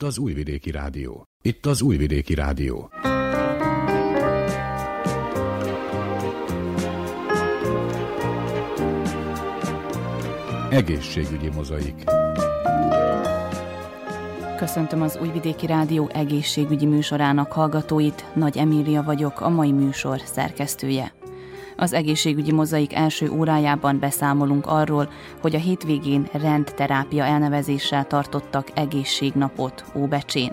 Itt az Újvidéki Rádió. Itt az Újvidéki Rádió. Egészségügyi mozaik. Köszöntöm az Újvidéki Rádió egészségügyi műsorának hallgatóit. Nagy Emília vagyok, a mai műsor szerkesztője. Az egészségügyi mozaik első órájában beszámolunk arról, hogy a hétvégén rendterápia elnevezéssel tartottak egészségnapot Óbecsén.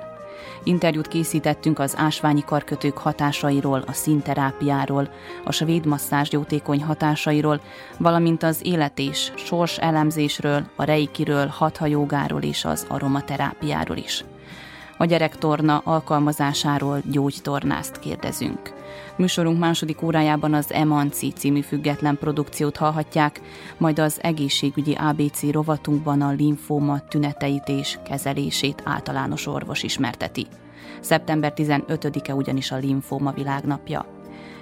Interjút készítettünk az ásványi karkötők hatásairól, a színterápiáról, a svéd masszázs jótékony hatásairól, valamint az élet és sors elemzésről, a reikiről, hathajógáról és az aromaterápiáról is. A gyerektorna alkalmazásáról gyógytornást kérdezünk. Műsorunk második órájában az Emanci című független produkciót hallhatják, majd az egészségügyi ABC rovatunkban a linfóma tüneteit és kezelését általános orvos ismerteti. Szeptember 15-e ugyanis a linfóma világnapja.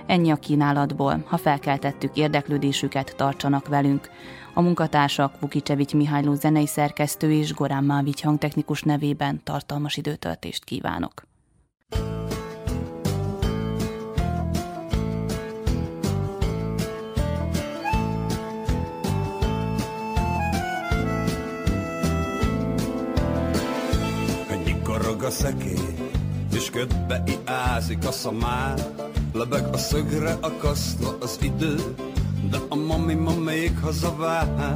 Ennyi a kínálatból, ha felkeltettük érdeklődésüket, tartsanak velünk. A munkatársak Vukicsevics Mihályló zenei szerkesztő és Gorán Mávics hangtechnikus nevében tartalmas időtöltést kívánok. A szekély, és ködbe iázik a szamár, lebeg a szögre akasztva az idő, de a mami ma még hazavár.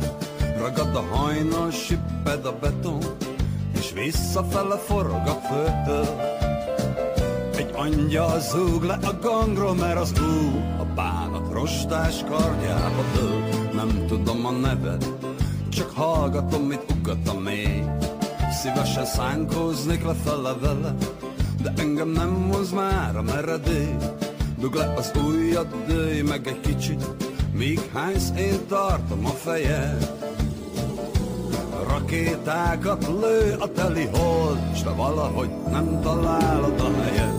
Ragad a hajnal, sipped a beton, és visszafele forog a föld. Egy angyal zúg le a gangról, mert az ú, a bánat rostás kardjába dől. Nem tudom a neved, csak hallgatom, mit ugat a mély. Szívesen szánkóznék lefele vele, de engem nem hoz már a meredély. Dug le az ujjad, dőj meg egy kicsit, míg hánysz én tartom a fejed. Rakétákat lő a teli hold, s te valahogy nem találod a helyed.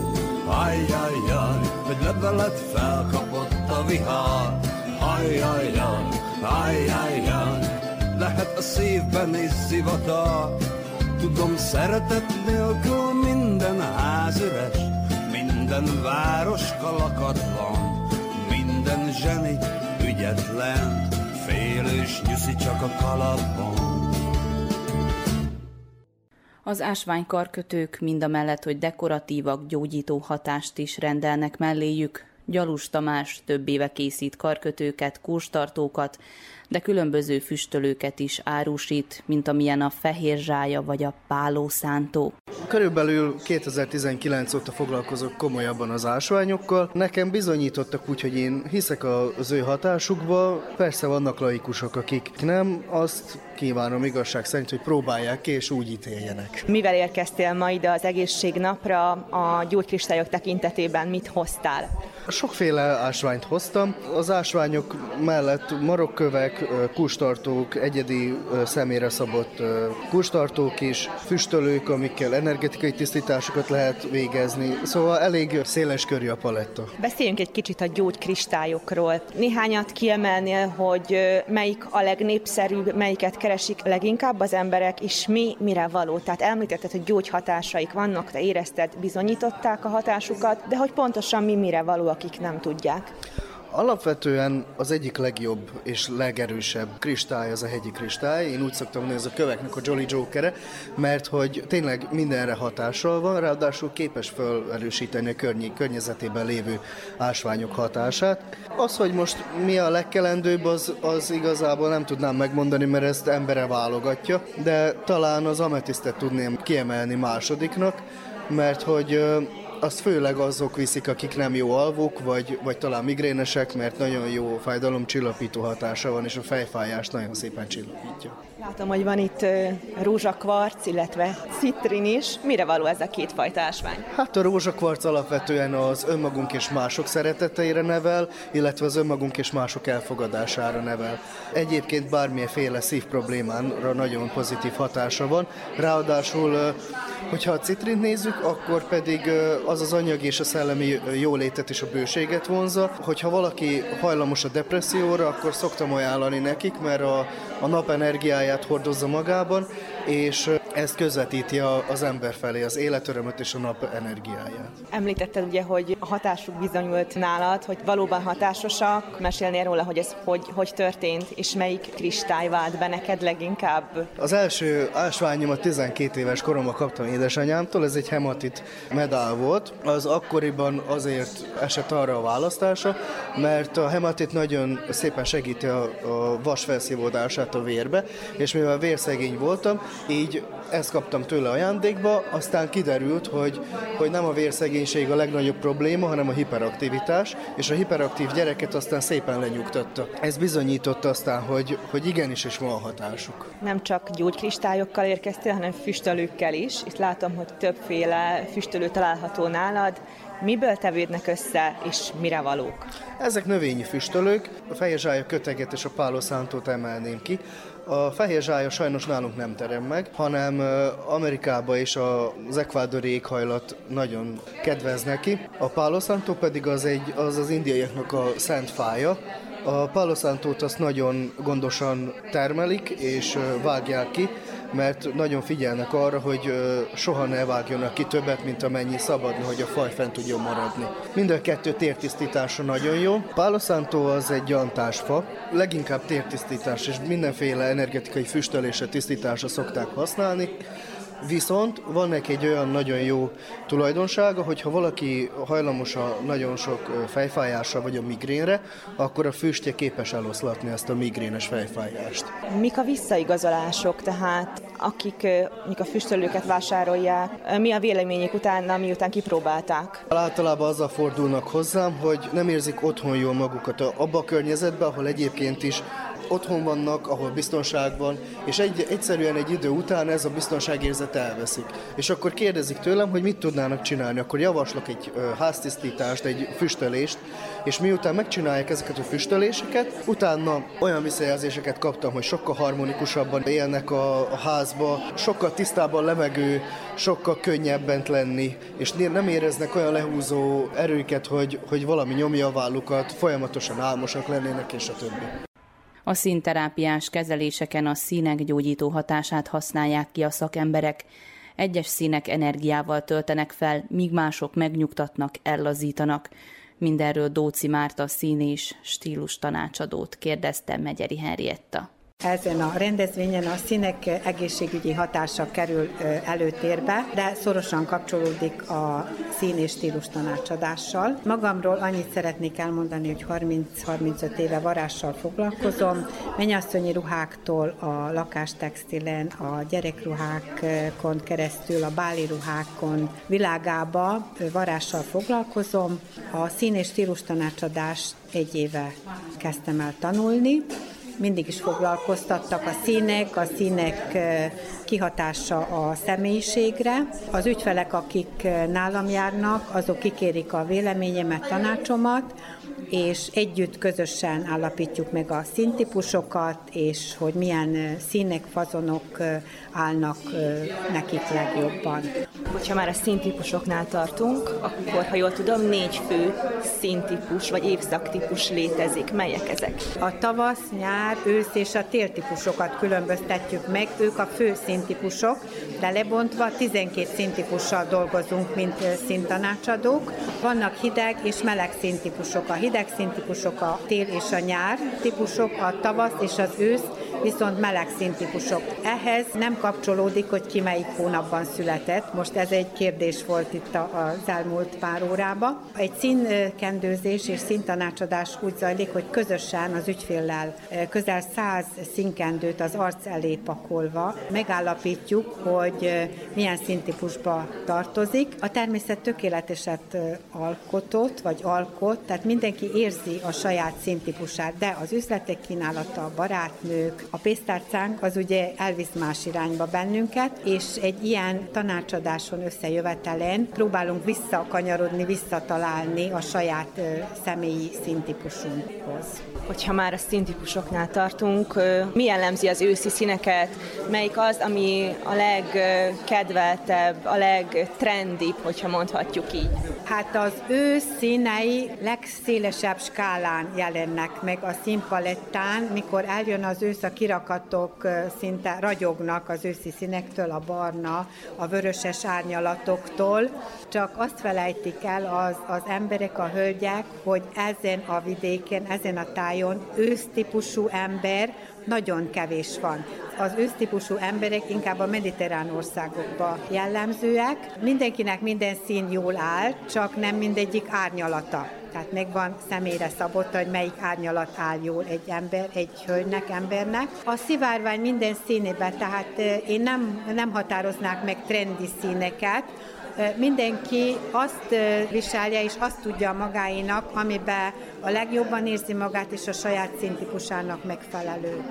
Ajjajjaj, hogy levelet felkapott a vihar. Ajjajjaj, ajjajjaj, lehet a szívben is szivatar. Tudom, szeretet nélkül minden ház üres, minden város kalakatlan, minden zseni ügyetlen, félős nyuszi csak a kalapban. Az ásványkarkötők mind a mellett, hogy dekoratívak, gyógyító hatást is rendelnek melléjük. Gyalus Tamás több éve készít karkötőket, kurstartókat, de különböző füstölőket is árusít, mint amilyen a fehér zsája vagy a pálószántó. Körülbelül 2019 óta foglalkozok komolyabban az ásványokkal. Nekem bizonyítottak úgy, hogy én hiszek az ő hatásukba. Persze vannak laikusok, akik nem. Azt kívánom igazság szerint, hogy próbálják ki, és úgy ítéljenek. Mivel érkeztél ma ide az egészségnapra, a gyógykristályok tekintetében mit hoztál? Sokféle ásványt hoztam. Az ásványok mellett marokkövek, kustartók, egyedi személyre szabott kustartók is, füstölők, amikkel energetikai tisztításokat lehet végezni. Szóval elég széles körű a paletta. Beszéljünk egy kicsit a gyógykristályokról. Néhányat kiemelnél, hogy melyik a legnépszerűbb, melyiket keresik leginkább az emberek, és mi mire való. Tehát említetted, hogy gyógyhatásaik vannak, te érezted, bizonyították a hatásukat, de hogy pontosan mi mire való, akik nem tudják. Alapvetően az egyik legjobb és legerősebb kristály az a hegyi kristály. Én úgy szoktam mondani, ez a köveknek a Jolly Jokere, mert hogy tényleg mindenre hatással van, ráadásul képes felerősíteni a környi, környezetében lévő ásványok hatását. Az, hogy most mi a legkelendőbb, az, az igazából nem tudnám megmondani, mert ezt embere válogatja, de talán az ametisztet tudném kiemelni másodiknak, mert hogy azt főleg azok viszik, akik nem jó alvók, vagy, vagy talán migrénesek, mert nagyon jó fájdalomcsillapító hatása van, és a fejfájást nagyon szépen csillapítja. Látom, hogy van itt rózsakvarc, illetve citrin is. Mire való ez a két fajta ásvány? Hát a rózsakvarc alapvetően az önmagunk és mások szereteteire nevel, illetve az önmagunk és mások elfogadására nevel. Egyébként bármilyenféle szív problémára nagyon pozitív hatása van. Ráadásul, hogyha a citrint nézzük, akkor pedig az az anyag és a szellemi jólétet és a bőséget vonza. Hogyha valaki hajlamos a depresszióra, akkor szoktam ajánlani nekik, mert a a nap hordozza magában, és ezt közvetíti az ember felé, az életörömöt és a nap energiáját. Említetted ugye, hogy a hatásuk bizonyult nálad, hogy valóban hatásosak. Mesélnél róla, hogy ez hogy, hogy történt, és melyik kristály vált be neked leginkább? Az első ásványomat 12 éves koromban kaptam édesanyámtól, ez egy hematit medál volt. Az akkoriban azért esett arra a választása, mert a hematit nagyon szépen segíti a, a vas felszívódását a vérbe, és mivel vérszegény voltam, így ezt kaptam tőle ajándékba, aztán kiderült, hogy, hogy nem a vérszegénység a legnagyobb probléma, hanem a hiperaktivitás, és a hiperaktív gyereket aztán szépen lenyugtatta. Ez bizonyította aztán, hogy, hogy igenis is van hatásuk. Nem csak gyógykristályokkal érkeztél, hanem füstölőkkel is. Itt látom, hogy többféle füstölő található nálad. Miből tevődnek össze, és mire valók? Ezek növényi füstölők, a fehér köteget és a páloszántót emelném ki. A fehér zsája sajnos nálunk nem terem meg, hanem Amerikába és az ekvádori éghajlat nagyon kedvez neki. A Palo Santo pedig az, egy, az az indiaiaknak a szent fája, a Palo Santót azt nagyon gondosan termelik és vágják ki, mert nagyon figyelnek arra, hogy soha ne vágjonak ki többet, mint amennyi szabadna, hogy a faj fent tudjon maradni. Mind a kettő tértisztítása nagyon jó. Palo az egy fa, leginkább tértisztítás és mindenféle energetikai füstölése, tisztítása szokták használni. Viszont van neki egy olyan nagyon jó tulajdonsága, hogy ha valaki hajlamos a nagyon sok fejfájásra vagy a migrénre, akkor a füstje képes eloszlatni ezt a migrénes fejfájást. Mik a visszaigazolások, tehát akik, mik a füstölőket vásárolják, mi a véleményük utána, miután kipróbálták? Általában azzal fordulnak hozzám, hogy nem érzik otthon jól magukat abba a környezetben, ahol egyébként is otthon vannak, ahol biztonság van, és egy, egyszerűen egy idő után ez a biztonságérzet elveszik. És akkor kérdezik tőlem, hogy mit tudnának csinálni. Akkor javaslok egy ö, háztisztítást, egy füstölést, és miután megcsinálják ezeket a füstöléseket, utána olyan visszajelzéseket kaptam, hogy sokkal harmonikusabban élnek a, a házba, sokkal tisztábban levegő, sokkal könnyebben lenni, és nem éreznek olyan lehúzó erőket, hogy, hogy valami nyomja a vállukat, folyamatosan álmosak lennének, és a többi. A színterápiás kezeléseken a színek gyógyító hatását használják ki a szakemberek. Egyes színek energiával töltenek fel, míg mások megnyugtatnak, ellazítanak. Mindenről Dóci Márta szín és stílus tanácsadót kérdezte Megyeri Henrietta. Ezen a rendezvényen a színek egészségügyi hatása kerül előtérbe, de szorosan kapcsolódik a szín és stílus tanácsadással. Magamról annyit szeretnék elmondani, hogy 30-35 éve varással foglalkozom, mennyasszonyi ruháktól a lakástextilen, a gyerekruhákon keresztül, a báli ruhákon világába varással foglalkozom. A szín és stílus tanácsadást egy éve kezdtem el tanulni, mindig is foglalkoztattak a színek, a színek kihatása a személyiségre. Az ügyfelek, akik nálam járnak, azok kikérik a véleményemet, tanácsomat, és együtt közösen állapítjuk meg a színtípusokat, és hogy milyen színek, fazonok állnak nekik legjobban. Hogyha már a színtípusoknál tartunk, akkor, ha jól tudom, négy fő színtípus vagy évszaktípus létezik. Melyek ezek? A tavasz, nyár, ősz és a téltípusokat különböztetjük meg, ők a fő színtípusok, de lebontva 12 színtípussal dolgozunk, mint színtanácsadók. Vannak hideg és meleg színtípusok. A hideg színtípusok a tél és a nyár típusok, a tavasz és az ősz, viszont meleg színtípusok. Ehhez nem kapcsolódik, hogy ki melyik hónapban született. Most ez egy kérdés volt itt az elmúlt pár órában. Egy színkendőzés és színtanácsadás úgy zajlik, hogy közösen az ügyféllel közel száz színkendőt az arc elé pakolva megállapítjuk, hogy milyen színtípusba tartozik. A természet tökéleteset alkotott, vagy alkot, tehát mindenki érzi a saját színtípusát, de az üzletek kínálata, a barátnők, a pénztárcánk az ugye elvisz más irányba bennünket, és egy ilyen tanácsadáson összejövetelen próbálunk visszakanyarodni, visszatalálni a saját személyi színtípusunkhoz. Hogyha már a színtípusoknál tartunk, mi jellemzi az őszi színeket? Melyik az, ami a legkedveltebb, a legtrendibb, hogyha mondhatjuk így? Hát az ősz színei legszélesebb skálán jelennek meg a színpalettán, mikor eljön az ősz a kirakatok szinte ragyognak az őszi színektől, a barna, a vöröses árnyalatoktól, csak azt felejtik el az, az emberek, a hölgyek, hogy ezen a vidéken, ezen a tájon ősztípusú ember nagyon kevés van. Az ősztípusú emberek inkább a mediterrán országokba jellemzőek. Mindenkinek minden szín jól áll, csak nem mindegyik árnyalata. Tehát megvan személyre szabott, hogy melyik árnyalat áll jól egy ember, egy hölgynek, embernek. A szivárvány minden színében, tehát én nem, nem határoznák meg trendi színeket, mindenki azt viselje és azt tudja magáinak, amiben a legjobban érzi magát és a saját színtípusának megfelelő.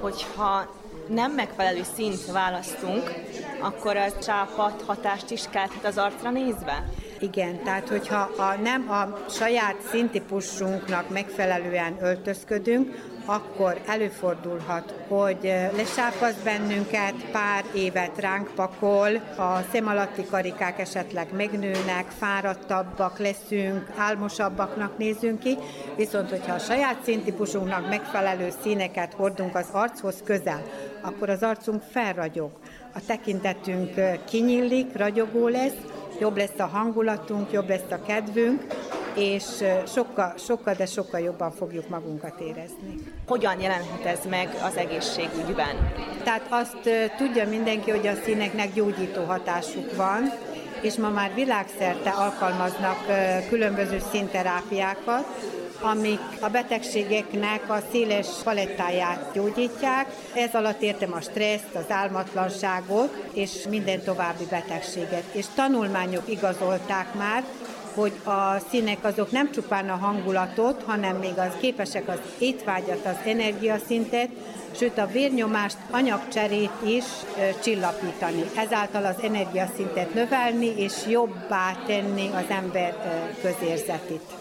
Hogyha nem megfelelő színt választunk, akkor az csápat hatást is kelthet az arcra nézve? Igen, tehát hogyha a, nem a saját színtípusunknak megfelelően öltözködünk, akkor előfordulhat, hogy lesápaz bennünket, pár évet ránk pakol, a szem alatti karikák esetleg megnőnek, fáradtabbak leszünk, álmosabbaknak nézünk ki, viszont hogyha a saját színtípusunknak megfelelő színeket hordunk az archoz közel, akkor az arcunk felragyog. A tekintetünk kinyílik, ragyogó lesz, jobb lesz a hangulatunk, jobb lesz a kedvünk, és sokkal, sokkal, de sokkal jobban fogjuk magunkat érezni. Hogyan jelenhet ez meg az egészségügyben? Tehát azt tudja mindenki, hogy a színeknek gyógyító hatásuk van, és ma már világszerte alkalmaznak különböző színterápiákat, amik a betegségeknek a széles palettáját gyógyítják. Ez alatt értem a stresszt, az álmatlanságot és minden további betegséget. És tanulmányok igazolták már, hogy a színek azok nem csupán a hangulatot, hanem még az képesek az étvágyat, az energiaszintet, sőt a vérnyomást, anyagcserét is csillapítani. Ezáltal az energiaszintet növelni és jobbá tenni az ember közérzetét.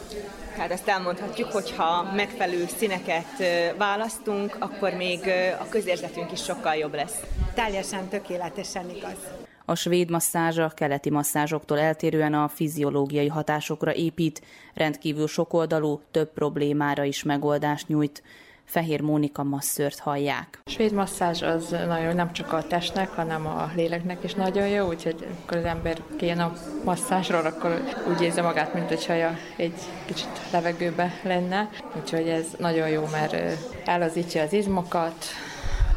Tehát ezt elmondhatjuk, hogy ha megfelelő színeket választunk, akkor még a közérzetünk is sokkal jobb lesz. Teljesen tökéletesen igaz. A svéd masszázs a keleti masszázsoktól eltérően a fiziológiai hatásokra épít, rendkívül sokoldalú, több problémára is megoldást nyújt. Fehér Mónika masszört hallják. A svéd masszázs az nagyon nem csak a testnek, hanem a léleknek is nagyon jó, úgyhogy akkor az ember kijön a masszázsról, akkor úgy érzi magát, mint hogy haja egy kicsit levegőbe lenne. Úgyhogy ez nagyon jó, mert elazítja az izmokat,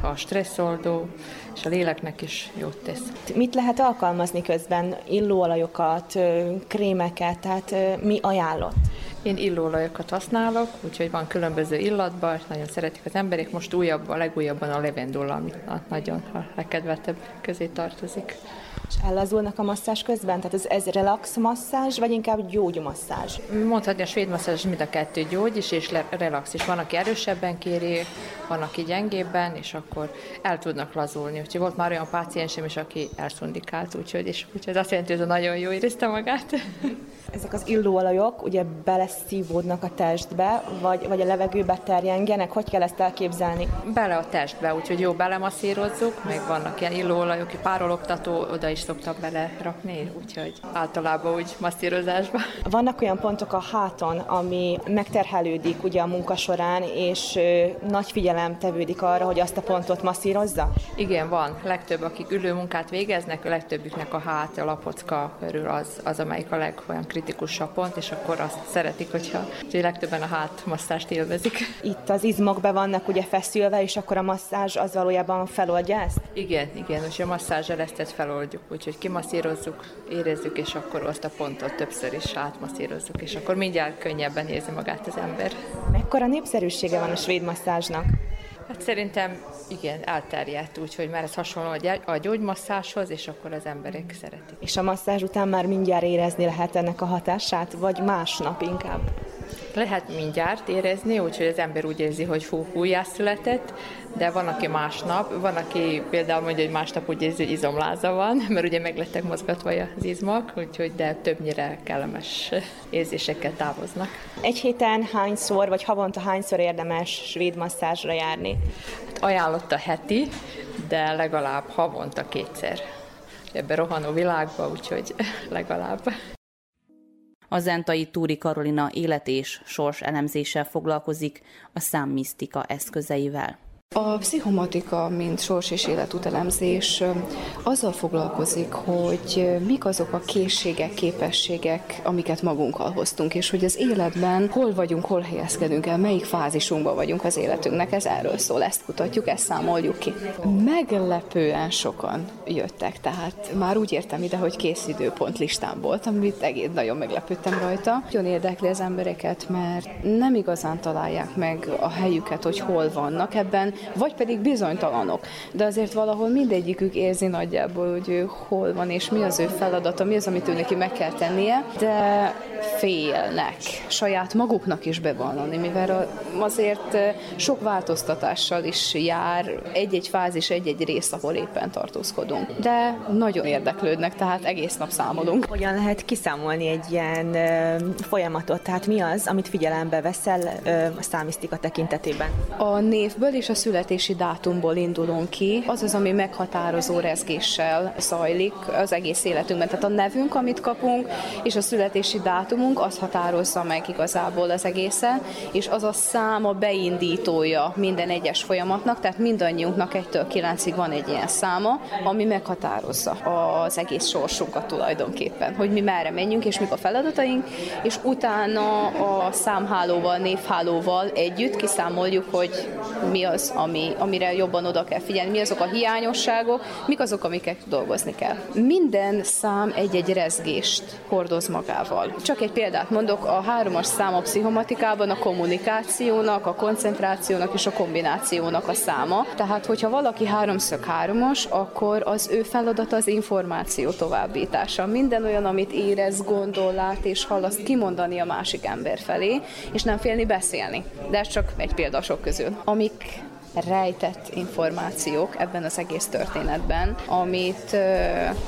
a stresszoldó, és a léleknek is jót tesz. Mit lehet alkalmazni közben? Illóolajokat, krémeket, tehát mi ajánlott? Én illóolajokat használok, úgyhogy van különböző illatban, nagyon szeretik az emberek. Most újabb, a legújabban a levendula, ami nagyon a legkedveltebb közé tartozik. És ellazulnak a masszázs közben? Tehát ez, ez relax masszázs, vagy inkább gyógymasszázs? Mondhatni a svéd masszázs mind a kettő gyógy is, és relax is. Van, aki erősebben kéri, van, aki gyengébben, és akkor el tudnak lazulni. Úgyhogy volt már olyan páciensem is, aki elszundikált, úgyhogy, és úgyhogy azt jelenti, hogy nagyon jó érezte magát. Ezek az illóolajok ugye beleszívódnak a testbe, vagy, vagy a levegőbe terjengenek? Hogy kell ezt elképzelni? Bele a testbe, úgyhogy jó belemasszírozzuk, meg vannak ilyen illóolajok, párologtató, oda is szoktak belerakni, úgyhogy általában úgy masszírozásba. Vannak olyan pontok a háton, ami megterhelődik ugye a munka során, és nagy figyelem tevődik arra, hogy azt a pontot masszírozza? Igen, van. Legtöbb, akik ülő munkát végeznek, a legtöbbüknek a hát, a lapocka körül az, az amelyik a legolyan kritikusabb pont, és akkor azt szeretik, hogyha úgyhogy legtöbben a hátmasszást élvezik. Itt az izmok be vannak ugye feszülve, és akkor a masszázs az valójában feloldja ezt? Igen, igen, és a masszázsal ezt, ezt feloldjuk, úgyhogy kimasszírozzuk, érezzük, és akkor azt a pontot többször is átmasszírozzuk, és akkor mindjárt könnyebben érzi magát az ember. Mekkora népszerűsége van a svéd masszázsnak? Hát szerintem igen, elterjedt, úgyhogy már ez hasonló a gyógymasszáshoz, és akkor az emberek szeretik. És a masszázs után már mindjárt érezni lehet ennek a hatását, vagy másnap inkább? Lehet mindjárt érezni, úgyhogy az ember úgy érzi, hogy fú, újjászületett, de van, aki másnap, van, aki például mondja, hogy másnap úgy érzi, hogy izomláza van, mert ugye meglettek mozgatva az izmok, úgyhogy de többnyire kellemes érzésekkel távoznak. Egy héten hányszor, vagy havonta hányszor érdemes svéd masszázsra járni? Hát ajánlott a heti, de legalább havonta kétszer. Ebben rohanó világban, úgyhogy legalább. A zentai Túri Karolina élet és sors elemzéssel foglalkozik a számmisztika eszközeivel. A pszichomatika, mint sors és életutelemzés azzal foglalkozik, hogy mik azok a készségek, képességek, amiket magunkkal hoztunk, és hogy az életben hol vagyunk, hol helyezkedünk el, melyik fázisunkban vagyunk az életünknek, ez erről szól, ezt kutatjuk, ezt számoljuk ki. Meglepően sokan jöttek, tehát már úgy értem ide, hogy kész időpont listán volt, amit egész nagyon meglepődtem rajta. Nagyon érdekli az embereket, mert nem igazán találják meg a helyüket, hogy hol vannak ebben, vagy pedig bizonytalanok. De azért valahol mindegyikük érzi nagyjából, hogy ő hol van, és mi az ő feladata, mi az, amit ő neki meg kell tennie, de félnek saját maguknak is bevallani, mivel azért sok változtatással is jár egy-egy fázis, egy-egy rész, ahol éppen tartózkodunk. De nagyon érdeklődnek, tehát egész nap számolunk. Hogyan lehet kiszámolni egy ilyen folyamatot? Tehát mi az, amit figyelembe veszel a számisztika tekintetében? A névből és a születési dátumból indulunk ki. Az az, ami meghatározó rezgéssel zajlik az egész életünkben. Tehát a nevünk, amit kapunk, és a születési dátumunk, az határozza meg igazából az egészen, és az a szám a beindítója minden egyes folyamatnak, tehát mindannyiunknak egytől kilencig van egy ilyen száma, ami meghatározza az egész sorsunkat tulajdonképpen, hogy mi merre menjünk, és mik a feladataink, és utána a számhálóval, névhálóval együtt kiszámoljuk, hogy mi az, ami, amire jobban oda kell figyelni, mi azok a hiányosságok, mik azok, amiket dolgozni kell. Minden szám egy-egy rezgést hordoz magával. Csak egy példát mondok, a hármas szám a pszichomatikában a kommunikációnak, a koncentrációnak és a kombinációnak a száma. Tehát, hogyha valaki háromszög háromos, akkor az ő feladata az információ továbbítása. Minden olyan, amit érez, gondol, lát és hall, azt kimondani a másik ember felé, és nem félni beszélni. De ez csak egy példa sok közül. Amik rejtett információk ebben az egész történetben, amit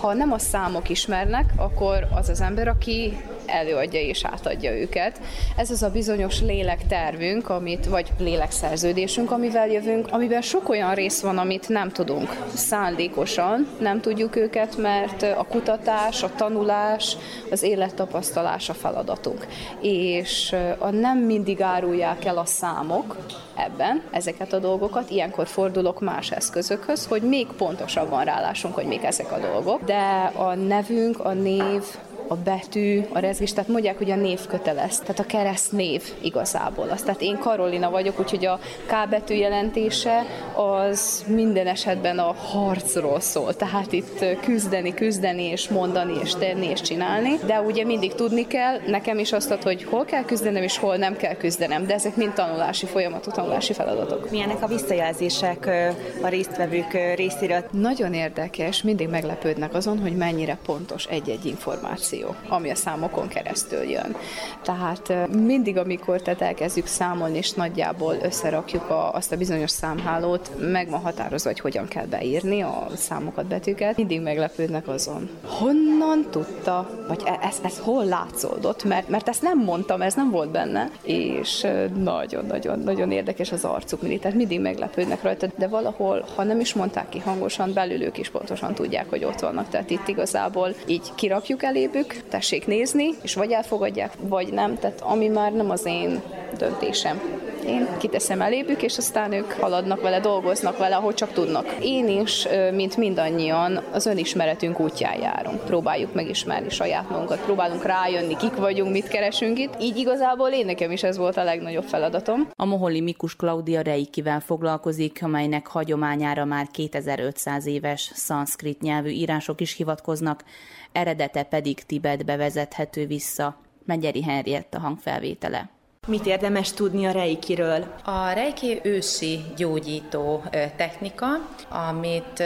ha nem a számok ismernek, akkor az az ember, aki előadja és átadja őket. Ez az a bizonyos lélektervünk, amit, vagy lélekszerződésünk, amivel jövünk, amiben sok olyan rész van, amit nem tudunk szándékosan, nem tudjuk őket, mert a kutatás, a tanulás, az élettapasztalás a feladatunk. És a nem mindig árulják el a számok ebben ezeket a dolgokat, ilyenkor fordulok más eszközökhöz, hogy még pontosabban rálásunk, hogy még ezek a dolgok. De a nevünk, a név, a betű, a rezgés, tehát mondják, hogy a név kötelez, tehát a kereszt név igazából. Azt, tehát én Karolina vagyok, úgyhogy a K betű jelentése az minden esetben a harcról szól, tehát itt küzdeni, küzdeni, és mondani, és tenni, és csinálni, de ugye mindig tudni kell, nekem is azt ad, hogy hol kell küzdenem, és hol nem kell küzdenem, de ezek mind tanulási folyamatú, tanulási feladatok. Milyenek a visszajelzések a résztvevők részéről? Nagyon érdekes, mindig meglepődnek azon, hogy mennyire pontos egy-egy információ információ, ami a számokon keresztül jön. Tehát mindig, amikor tehát elkezdjük számolni, és nagyjából összerakjuk a, azt a bizonyos számhálót, meg van határozva, hogy hogyan kell beírni a számokat, betűket, mindig meglepődnek azon. Honnan tudta, vagy e, ez, ez hol látszódott, mert, mert ezt nem mondtam, ez nem volt benne, és nagyon-nagyon-nagyon érdekes az arcuk mindig, tehát mindig meglepődnek rajta, de valahol, ha nem is mondták ki hangosan, belül ők is pontosan tudják, hogy ott vannak, tehát itt igazából így kirakjuk elébük, tessék nézni, és vagy elfogadják, vagy nem, tehát ami már nem az én döntésem. Én kiteszem elébük, és aztán ők haladnak vele, dolgoznak vele, ahogy csak tudnak. Én is, mint mindannyian, az önismeretünk útján járunk. Próbáljuk megismerni saját magunkat, próbálunk rájönni, kik vagyunk, mit keresünk itt. Így igazából én nekem is ez volt a legnagyobb feladatom. A Moholi Mikus Klaudia Reikivel foglalkozik, amelynek hagyományára már 2500 éves szanszkrit nyelvű írások is hivatkoznak, eredete pedig Tibetbe vezethető vissza. Megyeri Henrietta hangfelvétele. Mit érdemes tudni a reikiről? A reiki ősi gyógyító technika, amit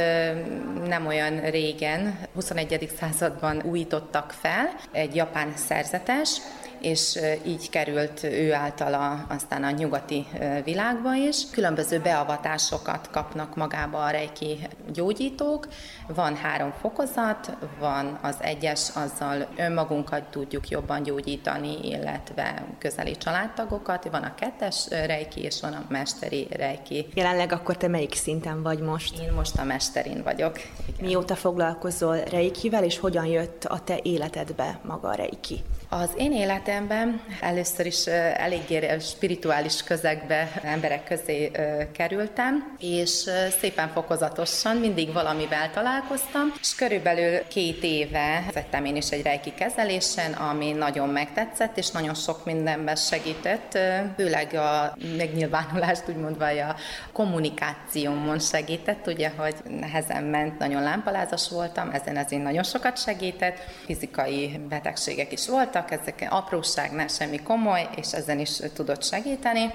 nem olyan régen, 21. században újítottak fel, egy japán szerzetes, és így került ő általa aztán a nyugati világba is. Különböző beavatásokat kapnak magába a reiki gyógyítók. Van három fokozat, van az egyes, azzal önmagunkat tudjuk jobban gyógyítani, illetve közeli családtagokat. Van a kettes reiki, és van a mesteri reiki. Jelenleg akkor te melyik szinten vagy most? Én most a mesterin vagyok. Igen. Mióta foglalkozol reikivel, és hogyan jött a te életedbe maga a reiki? Az én életemben először is eléggé spirituális közegbe, emberek közé kerültem, és szépen fokozatosan mindig valamivel találkoztam, és körülbelül két éve vettem én is egy rejki kezelésen, ami nagyon megtetszett, és nagyon sok mindenben segített, főleg a megnyilvánulást úgymond, vagy a kommunikációmon segített, ugye, hogy nehezen ment, nagyon lámpalázas voltam, ezen ezért nagyon sokat segített, fizikai betegségek is voltak, ezek apróság, nem semmi komoly, és ezen is tudott segíteni.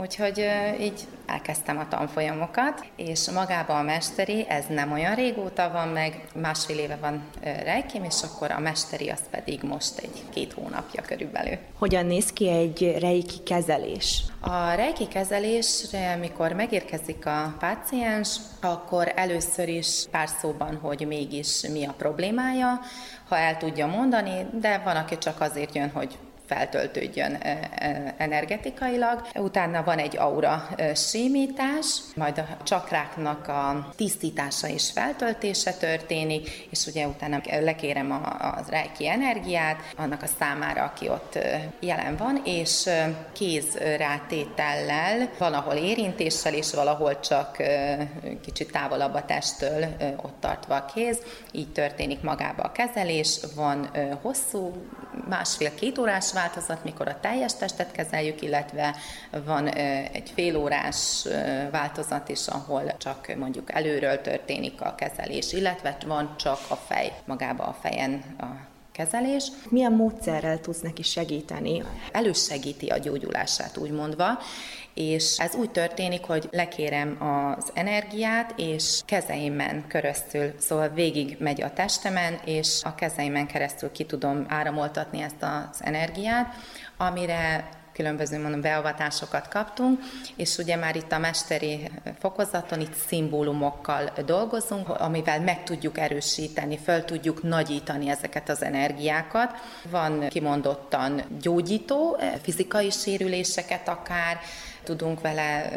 Úgyhogy így elkezdtem a tanfolyamokat, és magába a mesteri, ez nem olyan régóta van meg, másfél éve van rejkim, és akkor a mesteri az pedig most egy két hónapja körülbelül. Hogyan néz ki egy reiki kezelés? A reiki kezelésre, amikor megérkezik a páciens, akkor először is pár szóban, hogy mégis mi a problémája, ha el tudja mondani, de van, aki csak azért jön, hogy feltöltődjön energetikailag. Utána van egy aura símítás, majd a csakráknak a tisztítása és feltöltése történik, és ugye utána lekérem a, reiki energiát annak a számára, aki ott jelen van, és kézrátétellel, valahol érintéssel, és valahol csak kicsit távolabb a testtől ott tartva a kéz, így történik magába a kezelés, van hosszú, másfél-két órás változat, mikor a teljes testet kezeljük, illetve van egy félórás változat is, ahol csak mondjuk előről történik a kezelés, illetve van csak a fej, magába a fejen a kezelés. Milyen módszerrel tudsz neki segíteni? Elősegíti a gyógyulását, úgy mondva, és ez úgy történik, hogy lekérem az energiát, és kezeimen keresztül, szóval végig megy a testemen, és a kezeimen keresztül ki tudom áramoltatni ezt az energiát, amire különböző mondom, beavatásokat kaptunk, és ugye már itt a mesteri fokozaton itt szimbólumokkal dolgozunk, amivel meg tudjuk erősíteni, föl tudjuk nagyítani ezeket az energiákat. Van kimondottan gyógyító, fizikai sérüléseket akár, tudunk vele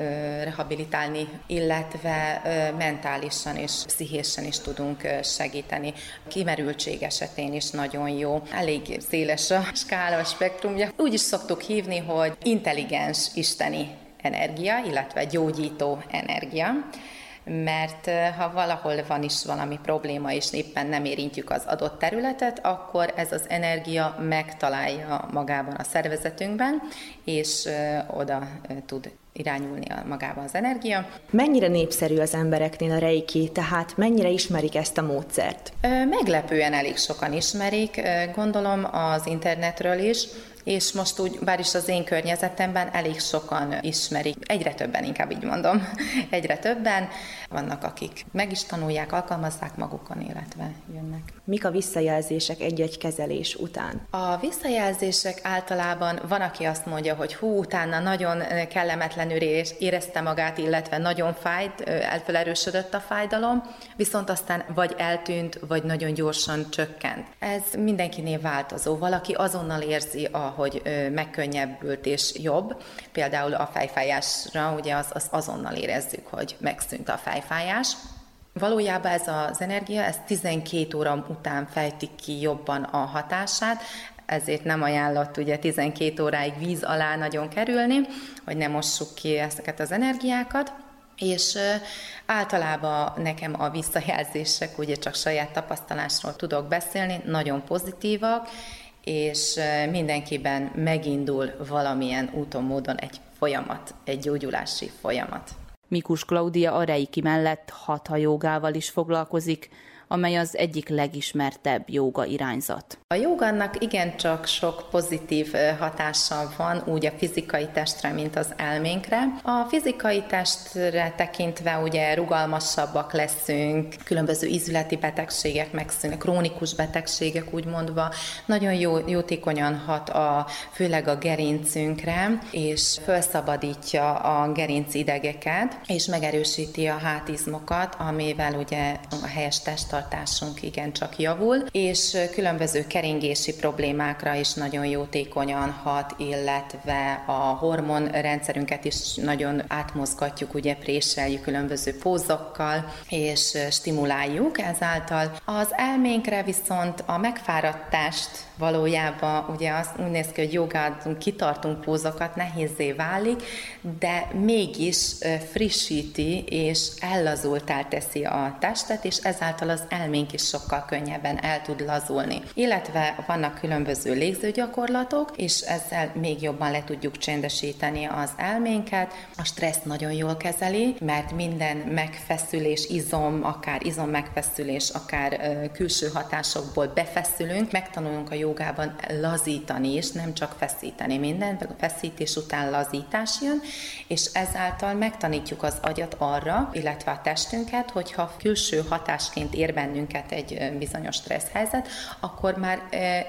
rehabilitálni, illetve mentálisan és pszichésen is tudunk segíteni. Kimerültség esetén is nagyon jó. Elég széles a skála, a spektrumja. Úgy is szoktuk hívni, hogy intelligens isteni energia, illetve gyógyító energia mert ha valahol van is valami probléma, és éppen nem érintjük az adott területet, akkor ez az energia megtalálja magában a szervezetünkben, és oda tud irányulni a magába az energia. Mennyire népszerű az embereknél a reiki, tehát mennyire ismerik ezt a módszert? Meglepően elég sokan ismerik, gondolom az internetről is, és most úgy, bár is az én környezetemben elég sokan ismerik, egyre többen, inkább így mondom, egyre többen. Vannak, akik meg is tanulják, alkalmazzák magukon, illetve jönnek. Mik a visszajelzések egy-egy kezelés után? A visszajelzések általában van, aki azt mondja, hogy hú, utána nagyon kellemetlenül érezte magát, illetve nagyon fájt, elfelerősödött a fájdalom, viszont aztán vagy eltűnt, vagy nagyon gyorsan csökkent. Ez mindenkinél változó. Valaki azonnal érzi a hogy megkönnyebbült és jobb. Például a fejfájásra ugye az, az azonnal érezzük, hogy megszűnt a fejfájás. Valójában ez az energia, ez 12 óra után fejtik ki jobban a hatását, ezért nem ajánlott ugye 12 óráig víz alá nagyon kerülni, hogy ne mossuk ki ezeket az energiákat. És általában nekem a visszajelzések, ugye csak saját tapasztalásról tudok beszélni, nagyon pozitívak, és mindenkiben megindul valamilyen úton, módon egy folyamat, egy gyógyulási folyamat. Mikus Klaudia a reiki mellett hatha jogával is foglalkozik, amely az egyik legismertebb jóga irányzat. A jogának igencsak sok pozitív hatása van úgy a fizikai testre, mint az elménkre. A fizikai testre tekintve ugye rugalmasabbak leszünk, különböző ízületi betegségek megszűnnek, krónikus betegségek úgymondva, nagyon jó, jótékonyan hat a, főleg a gerincünkre, és felszabadítja a gerinc idegeket, és megerősíti a hátizmokat, amivel ugye a helyes testtartásunk igencsak javul, és különböző keringési problémákra is nagyon jótékonyan hat, illetve a hormonrendszerünket is nagyon átmozgatjuk, ugye préseljük különböző pózokkal, és stimuláljuk ezáltal. Az elménkre viszont a megfáradtást valójában ugye az úgy néz ki, hogy jogádunk, kitartunk pózokat, nehézé válik, de mégis frissíti és ellazultál teszi a testet, és ezáltal az elménk is sokkal könnyebben el tud lazulni. Illetve vannak különböző légzőgyakorlatok, és ezzel még jobban le tudjuk csendesíteni az elménket. A stressz nagyon jól kezeli, mert minden megfeszülés, izom, akár izom megfeszülés, akár külső hatásokból befeszülünk, megtanulunk a jogában lazítani is, nem csak feszíteni minden, feszítés után lazítás jön, és ezáltal megtanítjuk az agyat arra, illetve a testünket, hogyha külső hatásként ér bennünket egy bizonyos stressz helyzet, akkor már